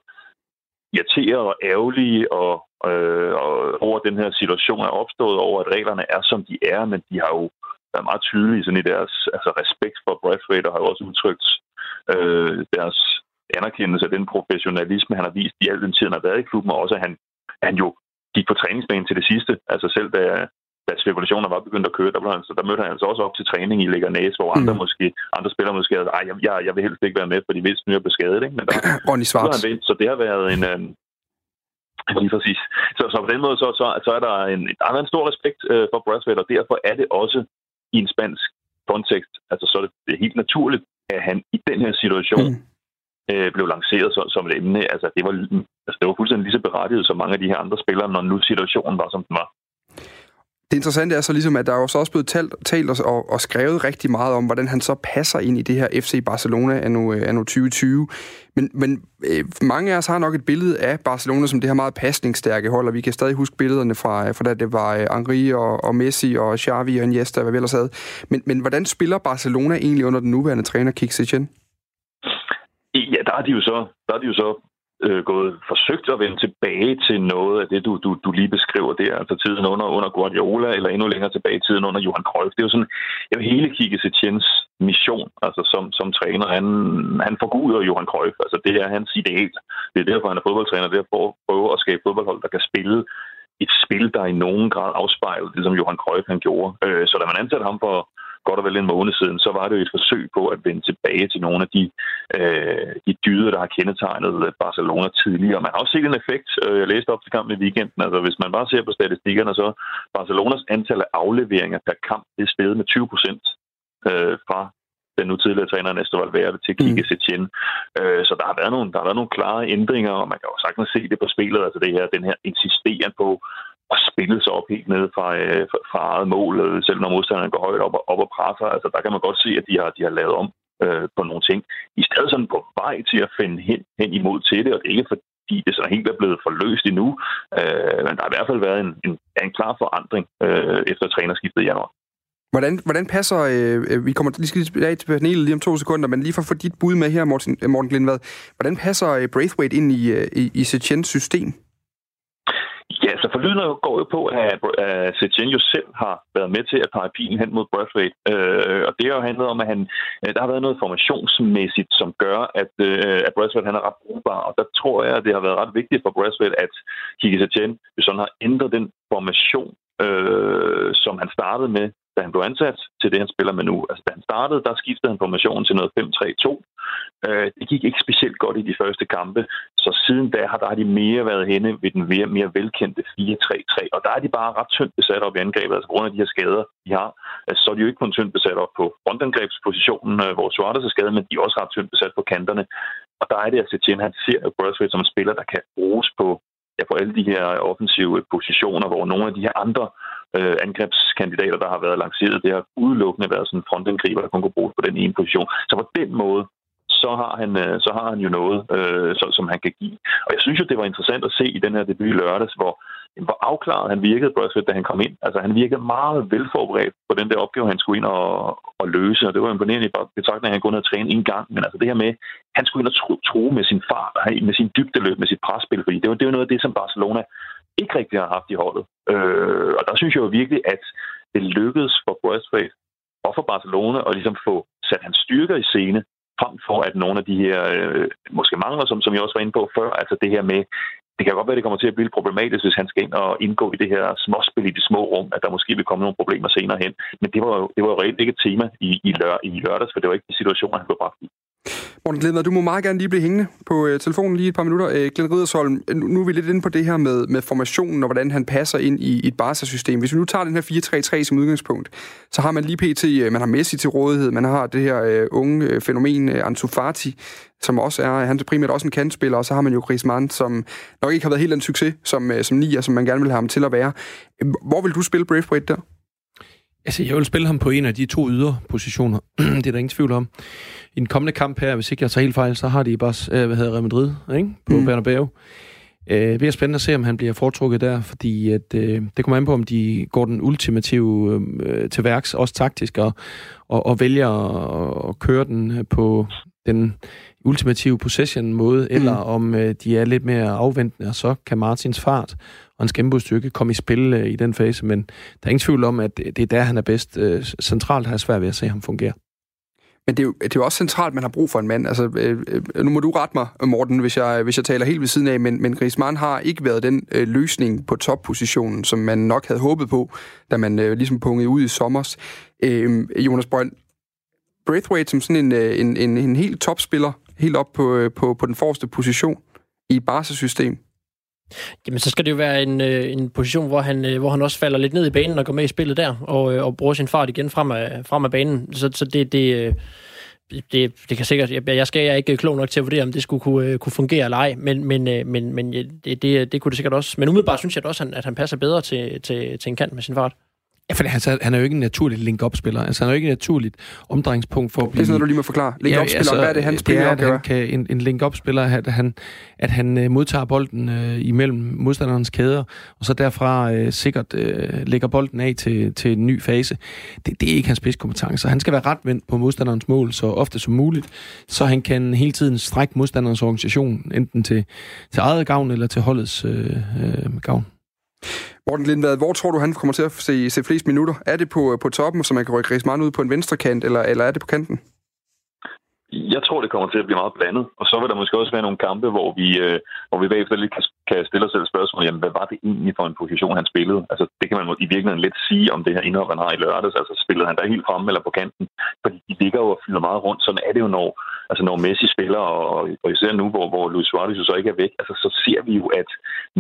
irriteret og ærgerlige og, øh, og over den her situation er opstået, over at reglerne er, som de er, men de har jo været meget tydelige sådan i deres altså respekt for Bradford, og har jo også udtrykt øh, deres anerkendelse af den professionalisme, han har vist i al den tid, han har været i klubben, og også at han, han jo gik på træningsbanen til det sidste. Altså selv da, da spekulationer var begyndt at køre, der, blev han, så der mødte han altså også op til træning i Leganes, hvor andre, mm. måske, andre spillere måske havde jeg, jeg, jeg vil helst ikke være med, fordi hvis nu er beskadet. Ikke? Men der, Ronny Svarts. Han så det har været en... Øh, Lige præcis. Så, så på den måde, så, så, så er der en, der er en stor respekt øh, for Braithwaite, og derfor er det også i en spansk kontekst, altså så er det, det er helt naturligt, at han i den her situation mm øh, blev lanceret som, som et emne. Altså, det var, altså, det var fuldstændig lige så berettiget som mange af de her andre spillere, når nu situationen var, som den var. Det interessante er så ligesom, at der er jo så også blevet talt, talt og, og skrevet rigtig meget om, hvordan han så passer ind i det her FC Barcelona anno, øh, anno 2020. Men, men øh, mange af os har nok et billede af Barcelona som det her meget pasningsstærke hold, og vi kan stadig huske billederne fra, øh, fra da det var øh, Henri og, og Messi og Xavi og Iniesta, hvad vi ellers havde. Men, men hvordan spiller Barcelona egentlig under den nuværende træner, Kik Setien? Ja, der er de jo så, der er de jo så øh, gået forsøgt at vende tilbage til noget af det, du, du, du lige beskriver der, altså tiden under, under Guardiola, eller endnu længere tilbage i tiden under Johan Cruyff. Det er jo sådan, jeg vil hele kigge Setiens mission, altså som, som træner. Han, han forguder Johan Cruyff, altså det er hans ideal. Det er derfor, han er fodboldtræner, det er for at prøve at skabe fodboldhold, der kan spille et spil, der i nogen grad afspejler det, som Johan Cruyff han gjorde. Øh, så da man ansatte ham for godt og vel en måned siden, så var det jo et forsøg på at vende tilbage til nogle af de, øh, de dyder, der har kendetegnet Barcelona tidligere. Man har også set en effekt. Øh, jeg læste op til kampen i weekenden. Altså, hvis man bare ser på statistikkerne, så Barcelonas antal af afleveringer per kamp det er steget med 20 procent øh, fra den nu tidligere træner Nestor Valverde til Kike mm. Setien. Øh, så der har, været nogle, der har været nogle klare ændringer, og man kan jo sagtens se det på spillet, altså det her, den her insisteren på og spillet sig op helt ned fra, øh, fra eget mål, øh, selv når modstanderne går højt op og, op og presser. Altså, der kan man godt se, at de har, de har lavet om øh, på nogle ting. I stedet sådan på vej til at finde hen, hen imod til det, og det er ikke fordi det sådan helt er blevet forløst endnu, øh, men der har i hvert fald været en, en, en klar forandring øh, efter trænerskiftet i januar. Hvordan, hvordan passer, øh, vi kommer lige skal tilbage til panelet lige om to sekunder, men lige for at få dit bud med her, Morten, Morten Glindvad, hvordan passer øh, Braithwaite ind i, øh, i, i Sechens system? Ja, så forlydende går jo på, at, at Setien jo selv har været med til at pege pilen hen mod Brathwaite. Øh, og det har jo handlet om, at han, øh, der har været noget formationsmæssigt, som gør, at, øh, at Brathwaite han er ret brugbar. Og der tror jeg, at det har været ret vigtigt for Brathwaite, at Kiki Setien hvis han har ændret den formation, øh, som han startede med da han blev ansat, til det, han spiller med nu. Altså, da han startede, der skiftede han formationen til noget 5-3-2. Øh, det gik ikke specielt godt i de første kampe, så siden da har, der har de mere været henne ved den mere, mere velkendte 4-3-3, og der er de bare ret tyndt besat op i angrebet, altså grund af de her skader, de har. Altså, så er de jo ikke kun tyndt besat op på frontangrebspositionen, øh, hvor Suarez er skadet, men de er også ret tyndt besat på kanterne. Og der er det, at Setien, han ser Braithwaite som en spiller, der kan bruges på, ja, på alle de her offensive positioner, hvor nogle af de her andre øh, angrebskandidater, der har været lanceret, det har udelukkende været sådan frontangriber, der kun kunne bruges på den ene position. Så på den måde, så har han, øh, så har han jo noget, øh, så, som han kan give. Og jeg synes jo, det var interessant at se i den her debut i lørdags, hvor, hvor afklaret han virkede, Braithwaite, da han kom ind. Altså, han virkede meget velforberedt på den der opgave, han skulle ind og, og løse, og det var imponerende i betragtning, at han kun havde trænet en gang. Men altså det her med, han skulle ind og tro, tro med sin fart, med sin dybdeløb, med sit presspil, fordi det var, det var noget af det, som Barcelona ikke rigtig har haft i holdet. Øh, og der synes jeg jo virkelig, at det lykkedes for Braithwaite og for Barcelona at ligesom få sat hans styrker i scene, frem for at nogle af de her øh, måske mangler, som, som jeg også var inde på før, altså det her med, det kan godt være, det kommer til at blive problematisk, hvis han skal ind og indgå i det her småspil i det små rum, at der måske vil komme nogle problemer senere hen. Men det var jo, det var jo reelt ikke et tema i, i, lør, i lørdags, for det var ikke de situationer, han blev bragt i. Morten Glenn, du må meget gerne lige blive hængende på øh, telefonen lige et par minutter. Øh, Glenn Riddersholm, øh, nu er vi lidt inde på det her med, med formationen og hvordan han passer ind i, i et Barca-system. Hvis vi nu tager den her 4-3-3 som udgangspunkt, så har man lige pt. Øh, man har Messi til rådighed, man har det her øh, unge øh, fænomen øh, Ansu Fati, som også er, han er primært også en kantspiller, og så har man jo Griezmann, som nok ikke har været helt en succes som, øh, som nier, som man gerne vil have ham til at være. Øh, hvor vil du spille Braithwaite der? Altså, jeg vil spille ham på en af de to yderpositioner. det er der ingen tvivl om. I den kommende kamp her, hvis ikke jeg tager helt fejl, så har de bare, øh, hvad hedder Real Madrid, ikke? På mm. Bernabeu. Øh, det bliver spændende at se, om han bliver foretrukket der, fordi at, øh, det kommer an på, om de går den ultimative øh, til værks, også taktisk, og, og, og vælger at, at køre den på den ultimative possession-måde, mm. eller om øh, de er lidt mere afventende, og så kan Martins fart hans gennembrudstyrke kom i spil øh, i den fase, men der er ingen tvivl om, at det er der, han er bedst. Øh, centralt har jeg svært ved at se ham fungere. Men det er, jo, det er jo også centralt, man har brug for en mand. Altså, øh, øh, nu må du rette mig, Morten, hvis jeg, hvis jeg taler helt ved siden af, men, men Griezmann har ikke været den øh, løsning på toppositionen, som man nok havde håbet på, da man øh, ligesom pungede ud i sommers. Øh, Jonas Brønd, Braithwaite som sådan en, øh, en, en, en helt topspiller, helt op på, øh, på, på den forreste position i Barca-system. Jamen, så skal det jo være en, øh, en position, hvor han, øh, hvor han også falder lidt ned i banen og går med i spillet der, og, øh, og bruger sin fart igen frem af, frem af banen. Så, så det, det, øh, det, det kan sikkert... Jeg, jeg skal jeg er ikke klog nok til at vurdere, om det skulle kunne, kunne fungere eller ej, men, men, men, men det, det, det kunne det sikkert også. Men umiddelbart synes jeg også, han at han passer bedre til, til, til en kant med sin fart. Ja, for han, han er jo ikke en naturlig link-up-spiller. Altså, han er jo ikke et naturligt omdrejningspunkt for at blive... Det er sådan noget, du lige må forklare. Link-up-spiller, ja, altså, hvad er det, hans det er, at han kan, en, en link-up-spiller, at han, at han uh, modtager bolden uh, imellem modstanderens kæder, og så derfra uh, sikkert uh, lægger bolden af til, til en ny fase. Det, det er ikke hans spidskompetence. Han skal være retvendt på modstanderens mål så ofte som muligt, så han kan hele tiden strække modstanderens organisation, enten til, til eget gavn eller til holdets uh, uh, gavn. Morten Lindvad, hvor tror du, han kommer til at se, se flest minutter? Er det på, på toppen, så man kan rykke Griezmann ud på en venstre kant, eller, eller er det på kanten? Jeg tror, det kommer til at blive meget blandet. Og så vil der måske også være nogle kampe, hvor vi, øh, hvor vi bagefter lidt kan, kan stille os selv spørgsmål, jamen, hvad var det egentlig for en position, han spillede? Altså, det kan man i virkeligheden lidt sige om det her indhold, han har i lørdags. Altså, spillede han der helt fremme eller på kanten? Fordi de ligger jo og fylder meget rundt. Sådan er det jo, når, altså, når Messi spiller, og, og især nu, hvor, hvor Luis Suarez jo så ikke er væk, altså, så ser vi jo, at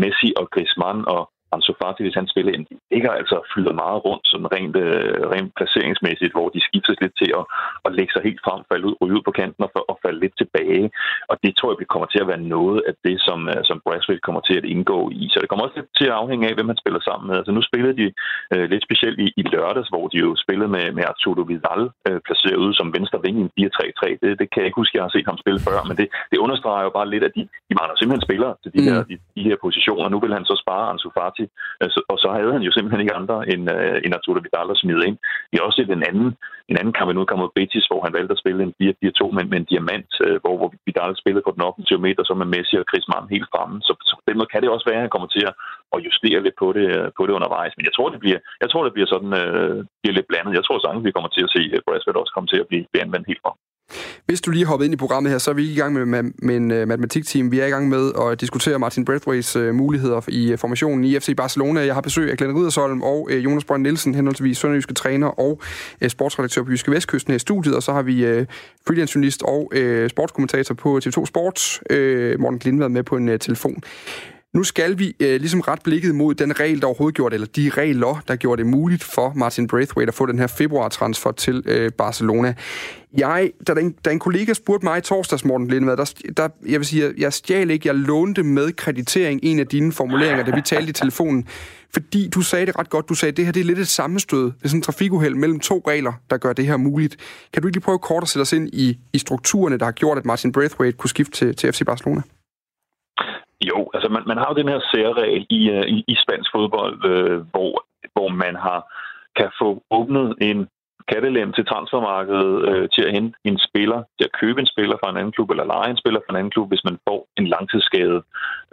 Messi og Griezmann og Ansu Fati, hvis han spiller ind, ligger altså fylder meget rundt, sådan rent, øh, rent placeringsmæssigt, hvor de skiftes lidt til at, at lægge sig helt frem, falde ud, ryge ud på kanten og, og falde lidt tilbage. Og det tror jeg det kommer til at være noget af det, som, øh, som Braswell kommer til at indgå i. Så det kommer også lidt til at afhænge af, hvem man spiller sammen med. Altså nu spillede de øh, lidt specielt i, i lørdags, hvor de jo spillede med, med Arturo Vidal øh, placeret ude som venstre ving i en 4-3-3. Det, det kan jeg ikke huske, jeg har set ham spille før, men det, det understreger jo bare lidt, at de, de mangler simpelthen spillere til de, mm. her, de, de her positioner. Nu vil han så spare Ansu Fati Fati. Altså, og så havde han jo simpelthen ikke andre end, uh, end Arturo Vidal at smide ind. Vi har også set en anden, en anden kamp nu mod Betis, hvor han valgte at spille en 4-4-2 med, med en diamant, uh, hvor, hvor Vidal spillede på den offensive meter, så med Messi og Chris Mann helt fremme. Så, så på den måde kan det også være, at han kommer til at, justere lidt på det, øh, på det undervejs. Men jeg tror, det bliver, jeg tror, det bliver sådan øh, bliver lidt blandet. Jeg tror sagtens, vi kommer til at se Brasford også komme til at blive, blive anvendt helt fra. Hvis du lige hoppede ind i programmet her, så er vi ikke i gang med, med, med en uh, matematikteam. Vi er i gang med at diskutere Martin Braithwaite's uh, øh, muligheder i uh, formationen i FC Barcelona. Jeg har besøg af Glenn Ridersholm og uh, Jonas Brønd Nielsen, henholdsvis sønderjyske træner og uh, sportsredaktør på Jyske Vestkysten her i studiet. Og så har vi uh, freelance journalist og uh, sportskommentator på TV2 Sport, uh, Morten Glindvad, med på en uh, telefon. Nu skal vi øh, ligesom ret blikket mod den regel, der overhovedet gjorde det, eller de regler, der gjorde det muligt for Martin Braithwaite at få den her februar-transfer til øh, Barcelona. Jeg, da, en, da en kollega spurgte mig i torsdags, Morten Lindevad, der, der, jeg vil sige, jeg stjal ikke, jeg lånte med kreditering en af dine formuleringer, da vi talte i telefonen, fordi du sagde det ret godt. Du sagde, at det her det er lidt et sammenstød. Det er sådan en trafikuheld mellem to regler, der gør det her muligt. Kan du ikke lige prøve kort at sætte os ind i, i strukturerne, der har gjort, at Martin Braithwaite kunne skifte til, til FC Barcelona? Jo, altså man, man har jo den her særregel i, øh, i, i spansk fodbold, øh, hvor, hvor man har kan få åbnet en kattelem til transfermarkedet øh, til at hente en spiller, til at købe en spiller fra en anden klub, eller lege en spiller fra en anden klub, hvis man får en langtidsskade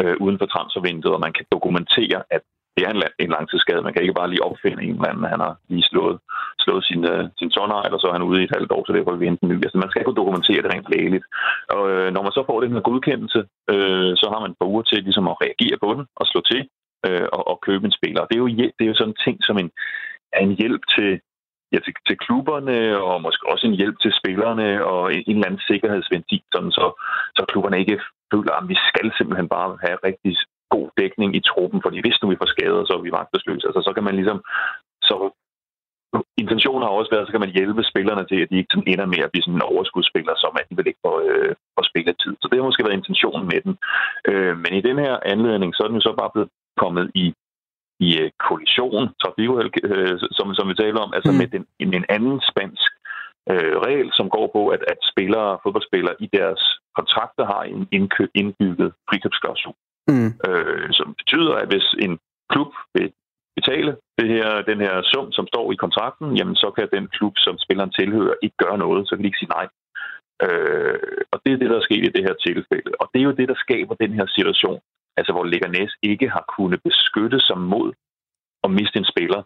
øh, uden for transfervinduet, og man kan dokumentere, at det er en, en langtidsskade. Man kan ikke bare lige opfinde en eller anden, han har lige slået, slået sin, uh, sin tonner, eller så er han ude i et halvt år, så derfor vil vi hente en ny. Altså, man skal kunne dokumentere det rent lægeligt. Og øh, når man så får den her godkendelse, øh, så har man et par uger til ligesom at reagere på den og slå til øh, og, og købe en spiller. Og det er jo, det er jo sådan en ting som en, en hjælp til ja, til, til klubberne, og måske også en hjælp til spillerne, og en, en eller anden sikkerhedsventil, sådan så, så klubberne ikke føler, at vi skal simpelthen bare have rigtig god dækning i truppen, fordi hvis nu vi får skader, så er vi magtesløse. Altså, så kan man ligesom så intentionen har også været, så kan man hjælpe spillerne til, at de ikke ender med at blive sådan en overskudsspiller, som alligevel ikke får, øh, får spilletid. Så det har måske været intentionen med den. Øh, men i den her anledning, så er den jo så bare blevet kommet i, i uh, kollision, trafikuheld, øh, som, som vi taler om, altså mm. med den, en anden spansk øh, regel, som går på, at, at spillere, fodboldspillere i deres kontrakter har en indkøb, indbygget frikøbsklausul. Mm. Øh, som betyder, at hvis en klub vil betale det her, den her sum, som står i kontrakten, jamen så kan den klub, som spilleren tilhører, ikke gøre noget. Så kan de ikke sige nej. Øh, og det er det, der er sket i det her tilfælde. Og det er jo det, der skaber den her situation, altså hvor Leganes ikke har kunnet beskytte sig mod at miste en spiller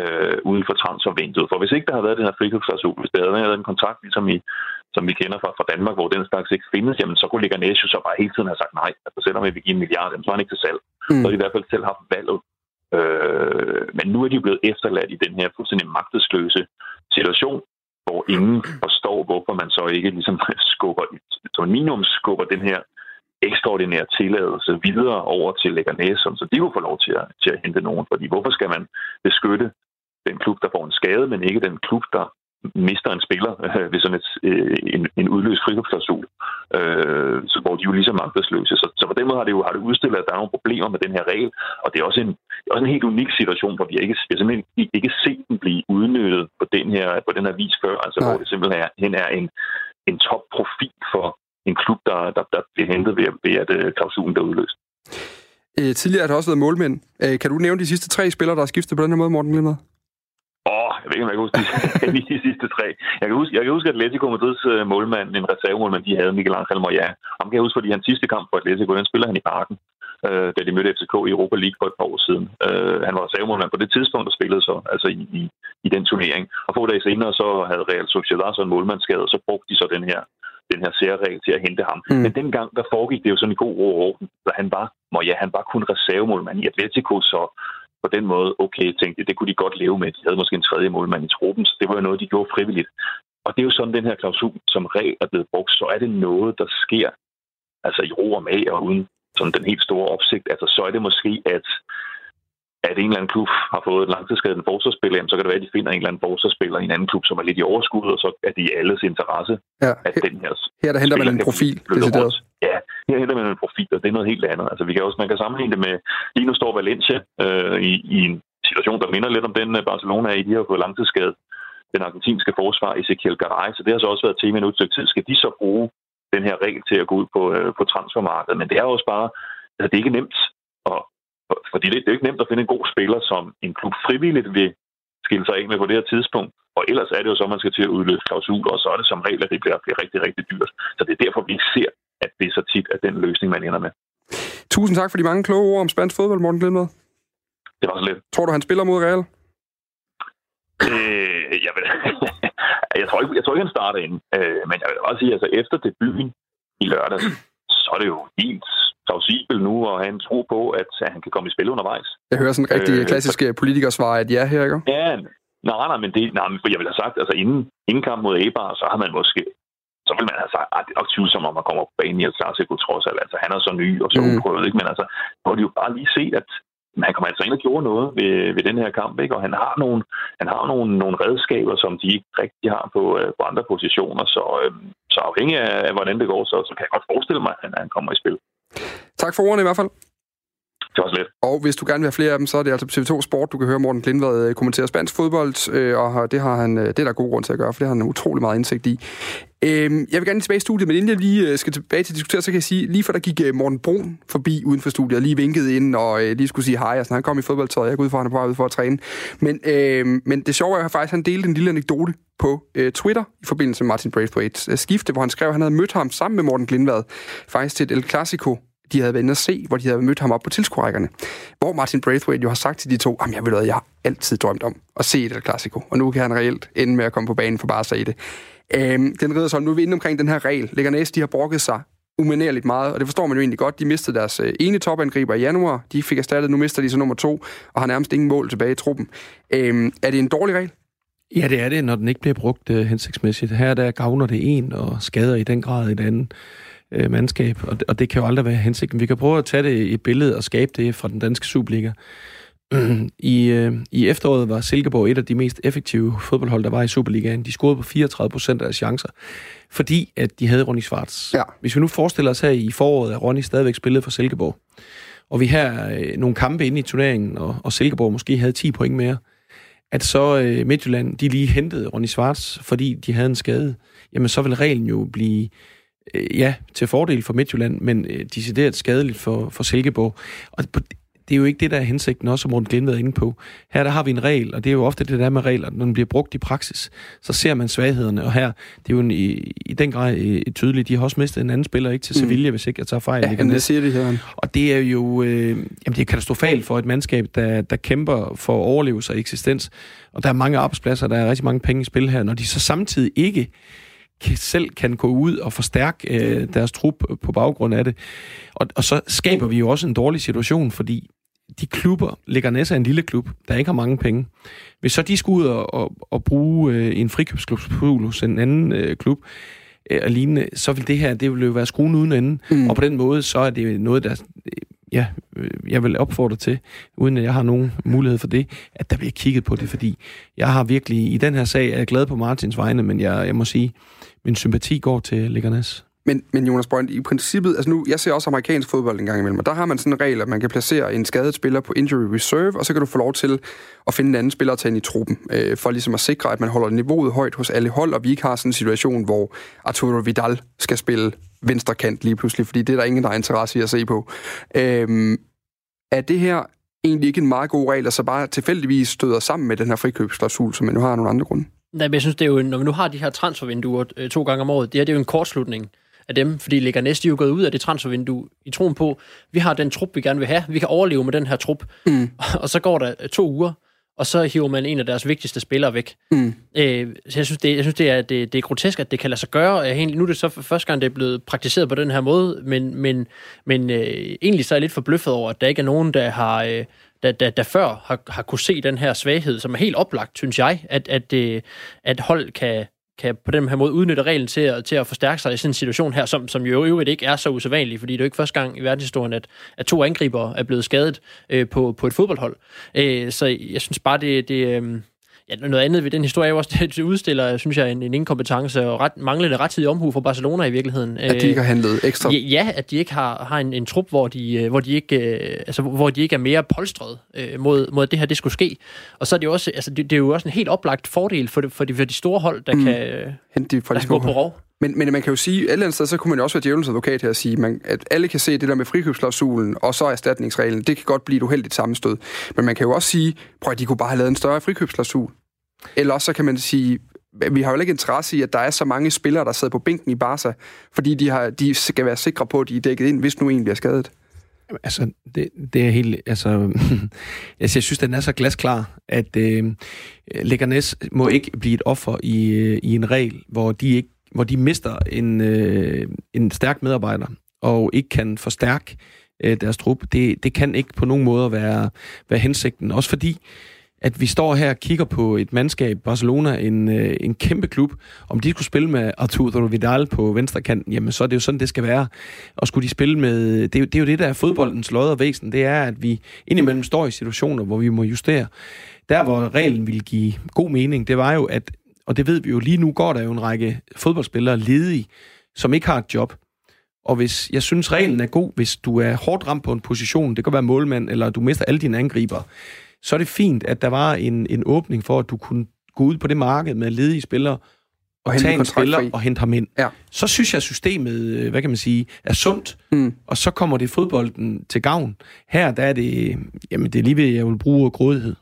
øh, uden for transfervinduet. For hvis ikke der havde været den her frikøbsklausul, hvis der havde været en kontrakt, ligesom i, som vi kender fra, fra Danmark, hvor den slags ikke findes, jamen så kunne Leganes jo så bare hele tiden have sagt nej. Altså selvom vi vil give en milliard, jamen, så er han ikke til salg. Mm. Så har de i hvert fald selv haft valget Øh, men nu er de blevet efterladt i den her fuldstændig magtesløse situation, hvor ingen forstår, hvorfor man så ikke ligesom skubber, som minimum skubber den her ekstraordinære tilladelse videre over til Leganés, så de kunne få lov til at, til at hente nogen. Fordi hvorfor skal man beskytte den klub, der får en skade, men ikke den klub, der mister en spiller øh, ved sådan et, øh, en, en udløst frikøbsklausul, øh, så hvor de jo ligesom magtesløse. Så, så på den måde har det jo har det udstillet, at der er nogle problemer med den her regel, og det er også en, også en helt unik situation, hvor vi ikke, vi har simpelthen ikke set den blive udnyttet på den her, på den her vis før, altså Nej. hvor det simpelthen er en, en topprofil for en klub, der, der, der bliver hentet ved, ved at uh, klausulen der udløst. Øh, tidligere har der også været målmænd. Øh, kan du nævne de sidste tre spillere, der har skiftet på den her måde, Morten Glimmer? Jeg ved ikke, om jeg kan huske de, de sidste tre. Jeg kan huske, jeg kan huske at Atletico Madrids uh, målmand, en reservemålmand, de havde Miguel Angel Moya. Ham kan jeg huske, fordi hans sidste kamp for Atletico, den spiller han i parken, uh, da de mødte FCK i Europa League for et par år siden. Uh, han var reservemålmand på det tidspunkt, der spillede så, altså i, i, i den turnering. Og få dage senere, så havde Real Sociedad så en målmandsskade, og så brugte de så den her den her særregel til at hente ham. Mm. Men dengang, der foregik det jo sådan i god ro orden, så han var, må ja, han var kun reservemålmand i Atletico, så på den måde, okay, tænkte det kunne de godt leve med. De havde måske en tredje målmand i truppen, så det var jo noget, de gjorde frivilligt. Og det er jo sådan, den her klausul som regel er blevet brugt, så er det noget, der sker altså i ro og mag og uden sådan den helt store opsigt. Altså så er det måske, at at en eller anden klub har fået et langtidsskadet forsvarsspiller, så kan det være, at de finder en eller anden forsvarsspiller i en anden klub, som er lidt i overskud, og så er det i alles interesse, ja, at den her Her der henter man en profil, decideret. Ja, her hælder man en profil, og det er noget helt andet. Altså, vi kan også, man kan sammenligne det med, lige nu står Valencia øh, i, i en situation, der minder lidt om den øh, Barcelona er i. De har fået langtidsskade den argentinske forsvar, Ezequiel Garay, så det har så også været tema i et tid. Skal de så bruge den her regel til at gå ud på, øh, på transfermarkedet? Men det er også bare, altså det er ikke nemt at fordi det, det er ikke nemt at finde en god spiller, som en klub frivilligt vil skille sig af med på det her tidspunkt. Og ellers er det jo så, at man skal til at udløse klausuler, og så er det som regel, at det bliver, bliver rigtig, rigtig dyrt. Så det er derfor, vi ikke ser, at det er så tit, at den løsning, man ender med. Tusind tak for de mange kloge ord om spansk fodbold, Morten Glimmed. Det var så lidt. Tror du, han spiller mod Real? Øh, jeg, ved, jeg, tror ikke, jeg tror ikke, han starter ind. Øh, men jeg vil også sige, at altså, efter debuten i lørdag, så er det jo helt plausibel nu at have en tro på, at han kan komme i spil undervejs. Jeg hører sådan en rigtig øh, klassisk øh, politikersvar, at ja her, ikke? Ja, nej, nej, men det, nej, men jeg vil have sagt, altså inden, inden kamp mod Ebar, så har man måske så vil man er nok tvivlsomt, om man kommer på banen i El Clasico trods alt. Altså, han er så ny og så mm. uprøvet, ikke? Men altså, nu har de jo bare lige set, at han kommer altså ind og gjorde noget ved, ved den her kamp, ikke? Og han har nogle, han har nogle, nogle redskaber, som de ikke rigtig har på, øh, på andre positioner. Så, øh, så afhængig af, hvordan det går, så, så kan jeg godt forestille mig, at han kommer i spil. Tak for ordene i hvert fald. Det var lidt. Og hvis du gerne vil have flere af dem, så er det altså på TV2 Sport. Du kan høre Morten Glindvad øh, kommentere spansk fodbold, øh, og det har han, øh, det er der god grund til at gøre, for det har han utrolig meget indsigt i. Øhm, jeg vil gerne tilbage i studiet, men inden jeg lige øh, skal tilbage til at diskutere, så kan jeg sige, lige før der gik øh, Morten Brun forbi uden for studiet, og lige vinkede ind og øh, lige skulle sige hej, altså han kom i fodboldtøjet, jeg går ud for, han er på vej ud for at træne. Men, øh, men det sjove er at faktisk, han delte en lille anekdote på øh, Twitter i forbindelse med Martin Braithwaite's skifte, hvor han skrev, at han havde mødt ham sammen med Morten Glindvad, faktisk til et El Clasico de havde været inde at se, hvor de havde mødt ham op på tilskuerrækkerne. Hvor Martin Braithwaite jo har sagt til de to, at jeg ved jeg har altid drømt om at se et El Clasico, og nu kan han reelt ende med at komme på banen for bare at se det. Øhm, den redder sig, nu er vi inde omkring den her regel. Leganes, de har brokket sig umanerligt meget, og det forstår man jo egentlig godt. De mistede deres øh, ene topangriber i januar, de fik erstattet, nu mister de så nummer to, og har nærmest ingen mål tilbage i truppen. Øhm, er det en dårlig regel? Ja, det er det, når den ikke bliver brugt uh, hensigtsmæssigt. Her der gavner det en, og skader i den grad et andet uh, mandskab, og, og det kan jo aldrig være hensigten. Vi kan prøve at tage det i et billede og skabe det fra den danske Superliga. I, uh, I efteråret var Silkeborg et af de mest effektive fodboldhold, der var i Superligaen. De scorede på 34 procent af deres chancer, fordi at de havde Ronny Svarts. Ja. Hvis vi nu forestiller os her i foråret, at Ronny stadigvæk spillede for Silkeborg, og vi her øh, nogle kampe inde i turneringen, og, og Silkeborg måske havde 10 point mere, at så øh, Midtjylland, de lige hentede Ronny Svarts, fordi de havde en skade, jamen så vil reglen jo blive, øh, ja, til fordel for Midtjylland, men øh, decideret skadeligt for, for Silkeborg. Og på, det er jo ikke det, der er hensigten, også som Morten Glinde inde på. Her der har vi en regel, og det er jo ofte det der med regler, når den bliver brugt i praksis, så ser man svaghederne, og her, det er jo en, i, i den grad et tydeligt, de har også mistet en anden spiller, ikke til Sevilla, mm. hvis ikke jeg tager fejl. Ja, det siger det her. Og det er jo øh, jamen det er katastrofalt for et mandskab, der, der kæmper for overlevelse og eksistens, og der er mange arbejdspladser, der er rigtig mange penge i spil her, når de så samtidig ikke selv kan gå ud og forstærke øh, deres trup på baggrund af det. Og, og så skaber vi jo også en dårlig situation, fordi de klubber, ligger næsten en lille klub, der ikke har mange penge. Hvis så de skulle ud og, og, og bruge øh, en frikøbsklubspool hos en anden øh, klub, øh, og lignende, så vil det her, det vil jo være skruen uden ende. Mm. Og på den måde, så er det noget, der, ja, øh, jeg vil opfordre til, uden at jeg har nogen mulighed for det, at der bliver kigget på det, fordi jeg har virkelig, i den her sag, er jeg glad på Martins vegne, men jeg, jeg må sige, min sympati går til Liggernes. Men, men Jonas Brønd, i princippet, altså nu, jeg ser også amerikansk fodbold en gang imellem, og der har man sådan en regel, at man kan placere en skadet spiller på injury reserve, og så kan du få lov til at finde en anden spiller at tage ind i truppen, øh, for ligesom at sikre, at man holder niveauet højt hos alle hold, og vi ikke har sådan en situation, hvor Arturo Vidal skal spille venstre kant lige pludselig, fordi det er der ingen, der er interesse i at se på. Øh, er det her egentlig ikke en meget god regel, der så bare tilfældigvis støder sammen med den her frikøbsklausul, som man nu har nogle andre grunde? Nej, men jeg synes, det er jo, når vi nu har de her transfervinduer øh, to gange om året, det her det er jo en kortslutning af dem, fordi ligger næste jo gået ud af det transfervindue i troen på, vi har den trup, vi gerne vil have, vi kan overleve med den her trup, mm. og så går der to uger, og så hiver man en af deres vigtigste spillere væk. Mm. Øh, så jeg synes, det, jeg synes det, er, det, det er grotesk, at det kan lade sig gøre. Jeg, nu er det så for første gang, det er blevet praktiseret på den her måde, men, men, men øh, egentlig så er jeg lidt forbløffet over, at der ikke er nogen, der har... Øh, der, der, der før har, har kunne se den her svaghed, som er helt oplagt, synes jeg, at, at, øh, at hold kan, kan på den her måde udnytte reglen til at, til at forstærke sig i sådan en situation her, som, som jo i øvrigt ikke er så usædvanlig, fordi det er jo ikke første gang i verdenshistorien, at, at to angriber er blevet skadet øh, på, på et fodboldhold. Øh, så jeg synes bare, det, det, øh, Ja, noget andet ved den historie er jo også, det udstiller, synes jeg, en, en inkompetence og ret, manglende rettidig omhu for Barcelona i virkeligheden. At de ikke har handlet ekstra? Ja, ja at de ikke har, har en, en trup, hvor de, øh, hvor, de ikke, øh, altså, hvor de ikke er mere polstret øh, mod, mod, det her det skulle ske. Og så er det jo også, altså, det, det er jo også en helt oplagt fordel for, det, for, de, for de store hold, der mm. kan Hente de fra de gå på rov. Men, men man kan jo sige, et sted, så kunne man jo også være djævelens advokat her og sige, man, at alle kan se det der med frikøbsklausulen og så erstatningsreglen, det kan godt blive et uheldigt sammenstød. Men man kan jo også sige, prøv at de kunne bare have lavet en større frikøbsklausul. Eller så kan man sige, vi har jo ikke interesse i, at der er så mange spillere, der sidder på bænken i Barca, fordi de, har, de skal være sikre på, at de er dækket ind, hvis nu en bliver skadet. Altså, det, det er helt... Altså, altså, jeg synes, den er så glasklar, at øh, Leganes må ikke blive et offer i, øh, i en regel, hvor de, ikke, hvor de mister en, øh, en stærk medarbejder, og ikke kan forstærke øh, deres trup. Det, det kan ikke på nogen måde være, være hensigten. Også fordi at vi står her og kigger på et mandskab, Barcelona, en, øh, en kæmpe klub. Om de skulle spille med Arturo Vidal på venstre kant, jamen så er det jo sådan, det skal være. Og skulle de spille med... Det er, det er jo det, der er fodboldens lod og væsen. Det er, at vi indimellem står i situationer, hvor vi må justere. Der, hvor reglen ville give god mening, det var jo, at... Og det ved vi jo, lige nu går der jo en række fodboldspillere ledige, som ikke har et job. Og hvis jeg synes, reglen er god, hvis du er hårdt ramt på en position, det kan være målmand, eller du mister alle dine angriber, så er det fint, at der var en, en åbning for, at du kunne gå ud på det marked med ledige spillere, og, og tage en spiller og hente ham ind. Ja. Så synes jeg, at systemet, øh, hvad kan man sige, er sundt, mm. og så kommer det fodbolden til gavn. Her, der er det, jamen det er lige ved, at jeg vil bruge grådighed.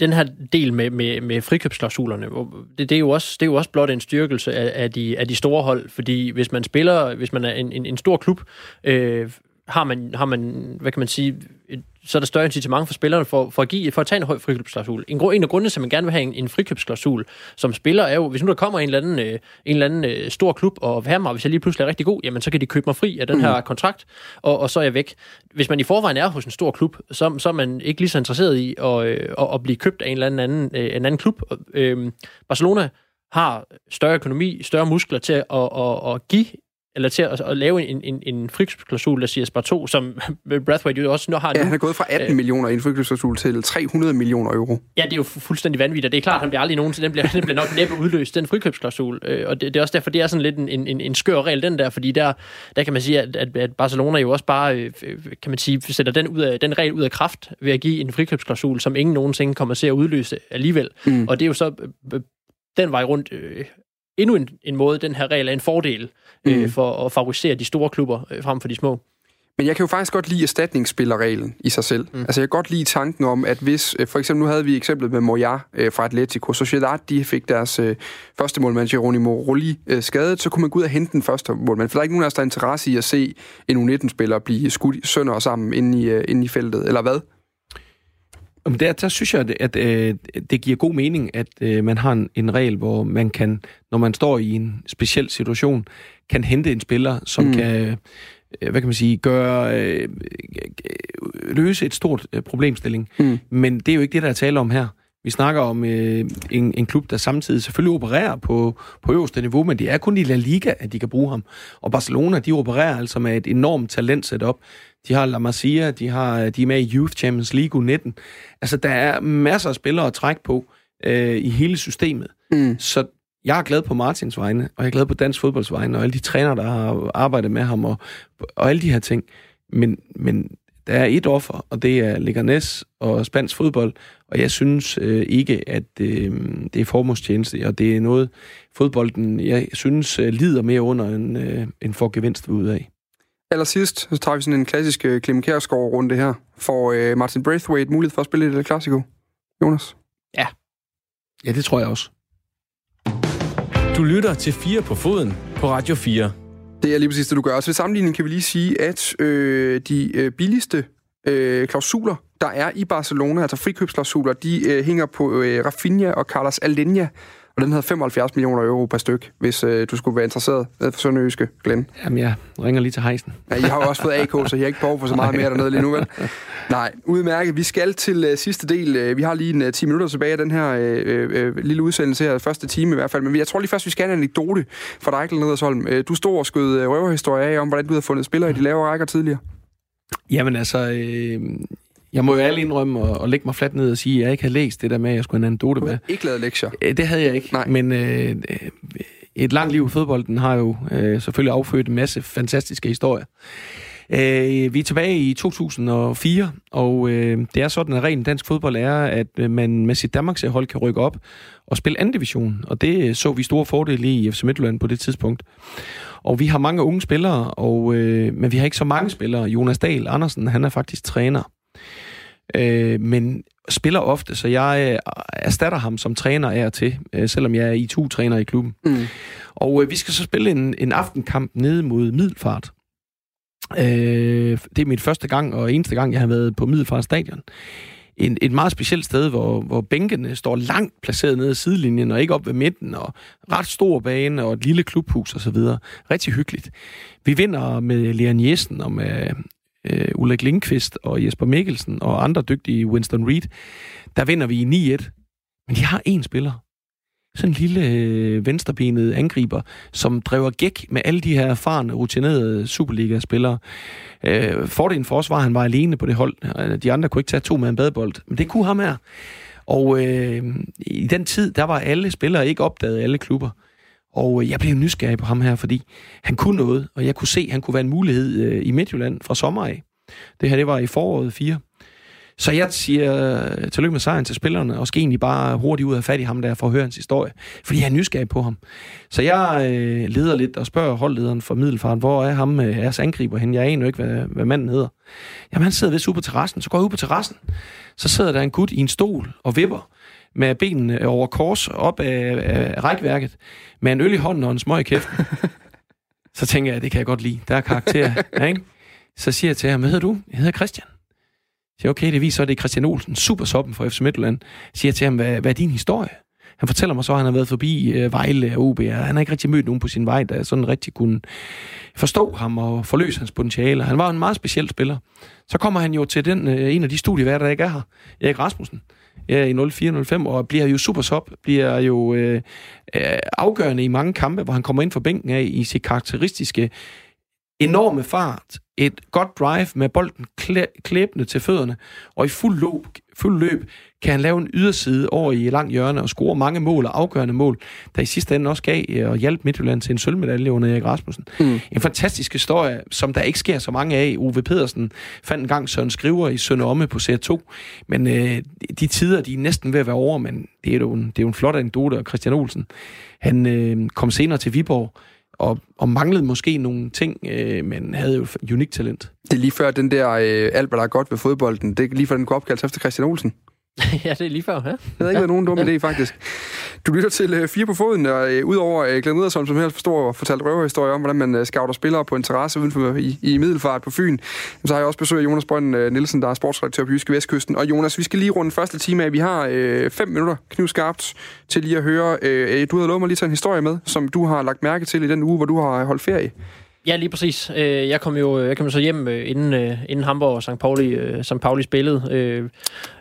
Den her del med, med, med frikøbsklausulerne, det, det, er jo også, det er jo også blot en styrkelse af, af, de, af de store hold, fordi hvis man spiller, hvis man er en, en, en stor klub, øh, har man, har man, hvad kan man sige, et, så er der større incitament for spillerne for, for, at, give, for at tage en høj frikøbsklausul. En, en af grundene til, at man gerne vil have en, en frikøbsklausul som spiller, er jo, hvis nu der kommer en eller anden, øh, en eller anden øh, stor klub og vil mig, hvis jeg lige pludselig er rigtig god, jamen så kan de købe mig fri af den her mm. kontrakt, og, og så er jeg væk. Hvis man i forvejen er hos en stor klub, så, så er man ikke lige så interesseret i at, øh, at, at blive købt af en eller anden, øh, en anden klub. Øh, Barcelona har større økonomi, større muskler til at, at, at, at give eller til at, at lave en, en, en friksklausul, der siger Spar 2, som Brathwaite jo også nu har Ja, nu. han er gået fra 18 øh, millioner i en friksklausul til 300 millioner euro. Ja, det er jo fuldstændig vanvittigt, og det er klart, at han bliver aldrig nogensinde, den bliver, den bliver nok næppe udløst, den frikøbsklausul. Øh, og det, det, er også derfor, det er sådan lidt en, en, en skør regel, den der, fordi der, der kan man sige, at, at, at Barcelona jo også bare, øh, kan man sige, sætter den, ud af, den regel ud af kraft ved at give en frikøbsklausul, som ingen nogensinde kommer til at udløse alligevel. Mm. Og det er jo så øh, den vej rundt øh, endnu en, en måde, den her regel er en fordel øh, mm. for at favorisere de store klubber øh, frem for de små. Men jeg kan jo faktisk godt lide erstatningsspillerreglen i sig selv. Mm. Altså jeg kan godt lide tanken om, at hvis, øh, for eksempel nu havde vi eksemplet med Moya øh, fra Atletico, Sociedad de fik deres øh, første målmand, Geronimo Rulli, øh, skadet, så kunne man gå ud og hente den første målmand. For der er ikke nogen af os, der er interesse i at se en U19-spiller blive skudt sønder og sammen inde i, øh, inde i feltet, eller hvad? Jamen der, der synes jeg, at, at øh, det giver god mening, at øh, man har en, en regel, hvor man kan, når man står i en speciel situation, kan hente en spiller, som mm. kan øh, hvad kan man sige, gøre, øh, løse et stort øh, problemstilling. Mm. Men det er jo ikke det, der er tale om her. Vi snakker om øh, en, en klub, der samtidig selvfølgelig opererer på, på øverste niveau, men det er kun i La Liga, at de kan bruge ham. Og Barcelona, de opererer altså med et enormt talent setup. De har La Masia, de, har, de er med i Youth Champions League U19. Altså, der er masser af spillere at trække på øh, i hele systemet. Mm. Så jeg er glad på Martins vegne, og jeg er glad på dansk fodbolds vegne, og alle de trænere, der har arbejdet med ham, og, og alle de her ting. Men, men der er et offer, og det er Leganes og spansk fodbold, og jeg synes øh, ikke, at øh, det er formålstjeneste, og det er noget, fodbolden, jeg synes, øh, lider mere under, end, øh, end får gevinst ud af. Aller sidst, så tager vi sådan en klassisk øh, Clem runde her. For øh, Martin Braithwaite mulighed for at spille i det klassiko? Jonas? Ja. Ja, det tror jeg også. Du lytter til 4 på foden på Radio 4. Det er lige præcis det, du gør. Og til sammenligning kan vi lige sige, at øh, de øh, billigste øh, klausuler, der er i Barcelona, altså frikøbsklausuler, de øh, hænger på øh, Rafinha og Carlos Alenia, og den havde 75 millioner euro per styk, hvis øh, du skulle være interesseret for Sønderjyske, Glenn. Jamen, jeg ringer lige til hejsen. Ja, jeg har jo også fået AK, så jeg har ikke behov for så meget mere dernede lige nu, vel? Nej, udmærket. Vi skal til øh, sidste del. Øh, vi har lige en øh, 10 minutter tilbage af den her øh, øh, øh, lille udsendelse her, første time i hvert fald. Men jeg tror lige først, vi skal have en anekdote fra dig, Glenn Nedersholm. Øh, du stod og skød øh, røverhistorie af om, hvordan du havde fundet spillere i de lavere rækker tidligere. Jamen altså, øh, jeg må jo alle indrømme og, og lægge mig fladt ned og sige, at jeg ikke havde læst det der med, at jeg skulle have en anekdote med. Ikke lavet lektier? Øh, det havde jeg ikke. Nej. Men øh, et langt liv i fodbolden har jo øh, selvfølgelig affødt en masse fantastiske historier. Øh, vi er tilbage i 2004, og øh, det er sådan, at ren dansk fodbold er, at øh, man med sit Danmarks hold kan rykke op og spille anden division, og det så vi store fordele i FC Midtjylland på det tidspunkt. Og vi har mange unge spillere, og, øh, men vi har ikke så mange spillere. Jonas Dahl Andersen, han er faktisk træner. Øh, men spiller ofte, så jeg øh, erstatter ham som træner af og til, øh, selvom jeg er I2-træner i klubben. Mm. Og øh, vi skal så spille en, en aftenkamp nede mod Middelfart. Øh, det er min første gang og eneste gang, jeg har været på Middelfart Stadion. En, et meget specielt sted, hvor, hvor bænkene står langt placeret nede ad sidelinjen og ikke op ved midten, og ret stor bane og et lille klubhus osv. Rigtig hyggeligt. Vi vinder med Leon Jessen og med øh, Ulrik Lindqvist og Jesper Mikkelsen og andre dygtige Winston Reed. Der vinder vi i 9-1. Men de har én spiller, sådan en lille øh, venstrebenet angriber, som driver gæk med alle de her erfarne, rutinerede Superliga-spillere. Øh, fordelen for os var, at han var alene på det hold. Øh, de andre kunne ikke tage to med en badbold, men det kunne ham her. Og øh, i den tid, der var alle spillere ikke opdaget alle klubber. Og øh, jeg blev nysgerrig på ham her, fordi han kunne noget, og jeg kunne se, at han kunne være en mulighed øh, i Midtjylland fra sommer af. Det her, det var i foråret 4. Så jeg siger øh, tillykke med sejren til spillerne, og skal egentlig bare hurtigt ud af fat i ham der for at høre hans historie. Fordi jeg er nysgerrig på ham. Så jeg øh, leder lidt og spørger holdlederen for Middelfart, hvor er ham øh, jeres angriber hen? Jeg aner jo ikke, hvad, hvad manden hedder. Jamen han sidder vist ude på terrassen. Så går jeg ud på terrassen. Så sidder der en gut i en stol og vipper med benene over kors op af, af rækværket, med en øl i hånden og en smøg i kæften. så tænker jeg, det kan jeg godt lide. Der er karakter. ja, ikke? Så siger jeg til ham, hvad hedder du? Jeg hedder Christian. Jeg siger, okay, det viser, at det er Christian Olsen, super soppen fra FC Midtjylland. Jeg siger til ham, hvad, hvad er din historie? Han fortæller mig så, at han har været forbi øh, Vejle og OB, og han har ikke rigtig mødt nogen på sin vej, der sådan rigtig kunne forstå ham og forløse hans potentiale. Han var en meget speciel spiller. Så kommer han jo til den, øh, en af de studieværter, der ikke er her, Erik Rasmussen, ja, i 04-05, og bliver jo super sop, bliver jo øh, øh, afgørende i mange kampe, hvor han kommer ind for bænken af i sit karakteristiske enorme fart, et godt drive med bolden klæ- klæbende til fødderne, og i fuld løb, fuld løb kan han lave en yderside over i lang hjørne og score mange mål og afgørende mål, der i sidste ende også gav øh, og hjalp Midtjylland til en sølvmedalje under Erik Rasmussen. Mm. En fantastisk historie, som der ikke sker så mange af. Ove Pedersen fandt en gang Søren Skriver i Sønder Omme på C2, men øh, de tider, de er næsten ved at være over, men det er jo en, det er jo en flot anekdote, og Christian Olsen, han øh, kom senere til Viborg, og, og manglede måske nogle ting, øh, men havde jo unik talent. Det er lige før den der, øh, alt hvad der er godt ved fodbolden, det er lige før den kunne opkaldes efter Christian Olsen. ja, det er lige før, ja. Det havde ikke været nogen dum idé, faktisk. Du lytter til uh, Fire på Foden, og uh, udover uh, Glenn Edersholm, som helst forstår og fortalte røverhistorier om, hvordan man uh, scouter spillere på interesse uden for, i, i Middelfart på Fyn, så har jeg også besøg af Jonas Brønd uh, Nielsen, der er sportsredaktør på Jyske Vestkysten. Og Jonas, vi skal lige runde første time af. Vi har uh, fem minutter knivskarpt til lige at høre. Uh, du havde lovet mig lige til en historie med, som du har lagt mærke til i den uge, hvor du har holdt ferie. Ja, lige præcis. Jeg kom jo jeg kom så hjem inden, inden Hamburg og St. Pauli, St. Pauli spillede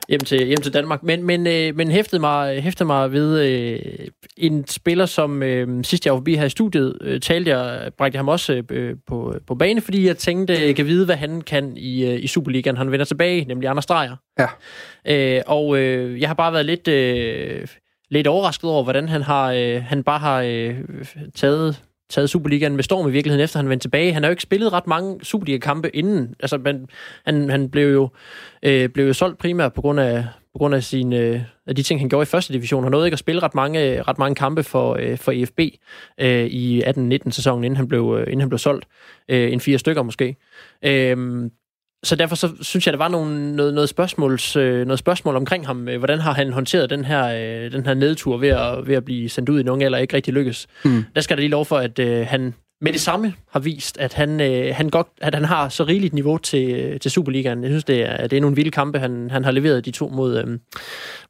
hjem til, hjem til Danmark. Men, men, øh, men hæftede, mig, hæftede mig ved øh, en spiller, som øh, sidst jeg var forbi her i studiet, øh, talte jeg, bragte ham også øh, på, på bane, fordi jeg tænkte, jeg kan vide, hvad han kan i, øh, i Superligaen. Han vender tilbage, nemlig Anders Dreyer. Ja. Øh, og øh, jeg har bare været lidt, øh, lidt overrasket over, hvordan han, har, øh, han bare har øh, taget taget Superligaen med storm i virkeligheden, efter han vendte tilbage. Han har jo ikke spillet ret mange Superliga-kampe inden. Altså, man, han, han blev, jo, øh, blev jo solgt primært på grund af, på grund af, sin, øh, af de ting, han gjorde i første division. Han nåede ikke at spille ret mange, øh, ret mange kampe for, øh, for EFB øh, i 18-19 sæsonen, inden han blev, øh, inden han blev solgt. Øh, en fire stykker måske. Øh, så derfor så synes jeg, der var nogle, noget, noget, spørgsmåls, øh, noget spørgsmål omkring ham. Øh, hvordan har han håndteret den her, øh, den her nedtur ved at, ved at blive sendt ud i nogen eller ikke rigtig lykkes? Mm. Der skal der lige lov for, at øh, han med det samme har vist, at han, øh, han, godt, at han har så rigeligt niveau til, til Superligaen. Jeg synes, det er, det er nogle vilde kampe, han, han har leveret de to mod, øh,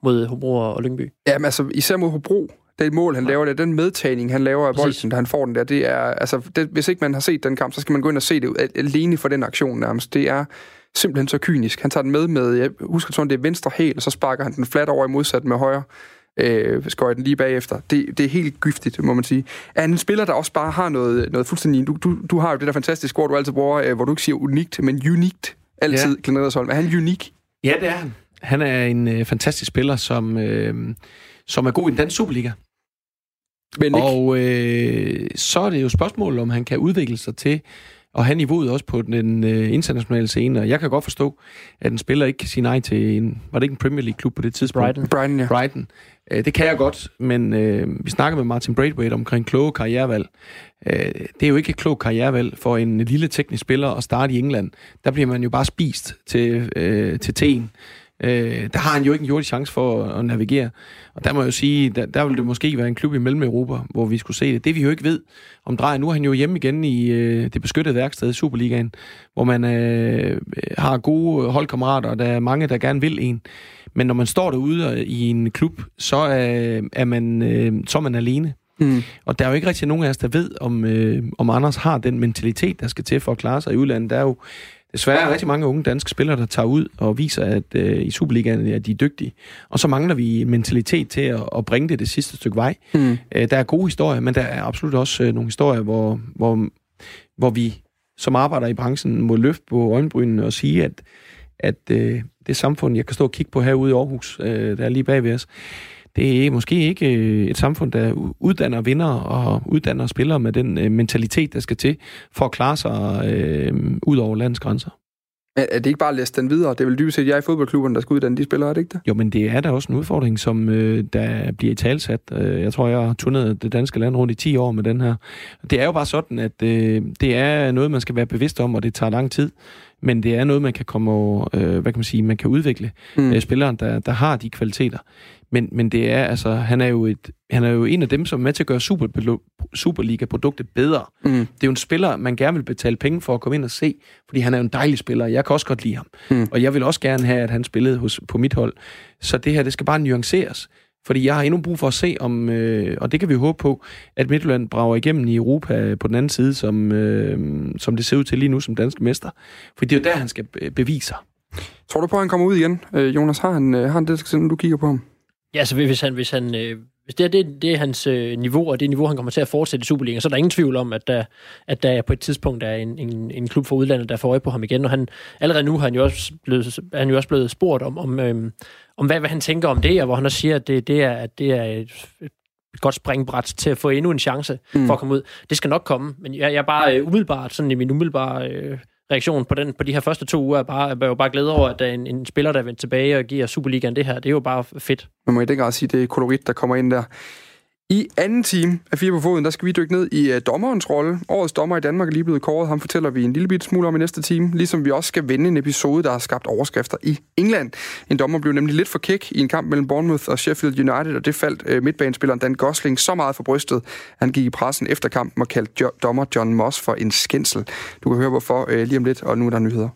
mod Hobro og Lyngby. Jamen altså, især mod Hobro, det mål, han ja. laver, det den medtagning, han laver af bolden, da han får den der, det er, altså, det, hvis ikke man har set den kamp, så skal man gå ind og se det alene for den aktion nærmest. Det er simpelthen så kynisk. Han tager den med med, jeg husker sådan, det er venstre hæl, og så sparker han den flat over i modsat med højre øh, skøjer den lige bagefter. Det, det er helt giftigt, må man sige. Er en spiller, der også bare har noget, noget fuldstændig... Du, du, du har jo det der fantastiske ord, du altid bruger, øh, hvor du ikke siger unikt, men unikt altid, ja. Glenn Edersholm. Er han unik? Ja, det er han. Han er en øh, fantastisk spiller, som, øh, som er god i den danske Superliga. Men ikke. Og øh, så er det jo spørgsmål, om han kan udvikle sig til at have niveauet også på den øh, internationale scene. Og jeg kan godt forstå, at en spiller ikke kan sige nej til en... Var det ikke en Premier League-klub på det tidspunkt? Brighton. Brighton, ja. Brighton. Øh, det kan jeg godt, men øh, vi snakker med Martin Braithwaite omkring kloge karrierevalg. Øh, det er jo ikke et klogt karrierevalg for en lille teknisk spiller at starte i England. Der bliver man jo bare spist til, øh, til teen. Øh, der har han jo ikke en jordig chance for at, at navigere. Og der må jeg jo sige, der, der vil det måske være en klub i Mellem-Europa, hvor vi skulle se det. Det vi jo ikke ved om Drejer. Nu er han jo hjemme igen i øh, det beskyttede værksted i Superligaen, hvor man øh, har gode holdkammerater, og der er mange, der gerne vil en. Men når man står derude i en klub, så er, er, man, øh, så er man alene. Mm. Og der er jo ikke rigtig nogen af os, der ved, om, øh, om Anders har den mentalitet, der skal til for at klare sig i udlandet. Der er jo desværre er rigtig mange unge danske spillere, der tager ud og viser, at øh, i Superligaen er de dygtige. Og så mangler vi mentalitet til at, at bringe det det sidste stykke vej. Mm. Øh, der er gode historier, men der er absolut også øh, nogle historier, hvor, hvor, hvor vi som arbejder i branchen må løfte på øjenbrynene og sige, at, at øh, det samfund, jeg kan stå og kigge på herude i Aarhus, øh, der er lige bag ved os, det er måske ikke øh, et samfund, der uddanner vinder og uddanner spillere med den øh, mentalitet, der skal til for at klare sig øh, ud over landets grænser. Er det ikke bare at læse den videre? Det er vel dybest set jeg i fodboldklubben, der skal uddanne de spillere, er det ikke det? Jo, men det er da også en udfordring, som øh, der bliver i talsat. Øh, jeg tror, jeg har turnet det danske land rundt i 10 år med den her. Det er jo bare sådan, at øh, det er noget, man skal være bevidst om, og det tager lang tid. Men det er noget, man kan komme over, øh, hvad kan man sige, man kan udvikle mm. øh, spilleren, der, der har de kvaliteter. Men, men det er, altså, han er jo et, han er jo en af dem, som er med til at gøre Super, Superliga-produktet bedre. Mm. Det er jo en spiller, man gerne vil betale penge for at komme ind og se, fordi han er jo en dejlig spiller. Jeg kan også godt lide ham. Mm. Og jeg vil også gerne have, at han spillede hos, på mit hold. Så det her, det skal bare nuanceres. Fordi jeg har endnu brug for at se, om, øh, og det kan vi håbe på, at Midtjylland brager igennem i Europa på den anden side, som, øh, som det ser ud til lige nu som danske mester. For det er jo der, han skal bevise sig. Tror du på, at han kommer ud igen? Øh, Jonas, har han, øh, har han det, når du kigger på ham? Ja, så hvis han, hvis han øh, hvis det er, det, det er hans øh, niveau, og det niveau, han kommer til at fortsætte i Superligaen, så er der ingen tvivl om, at der, at der på et tidspunkt er en, en, en klub fra udlandet, der får øje på ham igen. Og han, allerede nu har han jo også blevet, han jo også blevet spurgt om, om, øh, om hvad, hvad han tænker om det, og hvor han også siger, at det, det, er, at det er et, et godt springbræt til at få endnu en chance mm. for at komme ud. Det skal nok komme, men jeg, jeg er bare øh, umiddelbart, sådan i min umiddelbare øh, reaktion på, den, på de her første to uger er, bare, er jo bare glæde over, at der er en, en spiller, der er vendt tilbage og giver Superligaen det her. Det er jo bare fedt. Man må i den grad sige, at det er kolorit, der kommer ind der. I anden time af Fire på Foden, der skal vi dykke ned i uh, dommerens rolle. Årets dommer i Danmark er lige blevet kåret. Ham fortæller vi en lille bit smule om i næste time. Ligesom vi også skal vende en episode, der har skabt overskrifter i England. En dommer blev nemlig lidt for kæk i en kamp mellem Bournemouth og Sheffield United, og det faldt uh, midtbanespilleren Dan Gosling så meget for brystet, han gik i pressen efter kampen og kaldte jo- dommer John Moss for en skændsel. Du kan høre hvorfor uh, lige om lidt, og nu er der nyheder.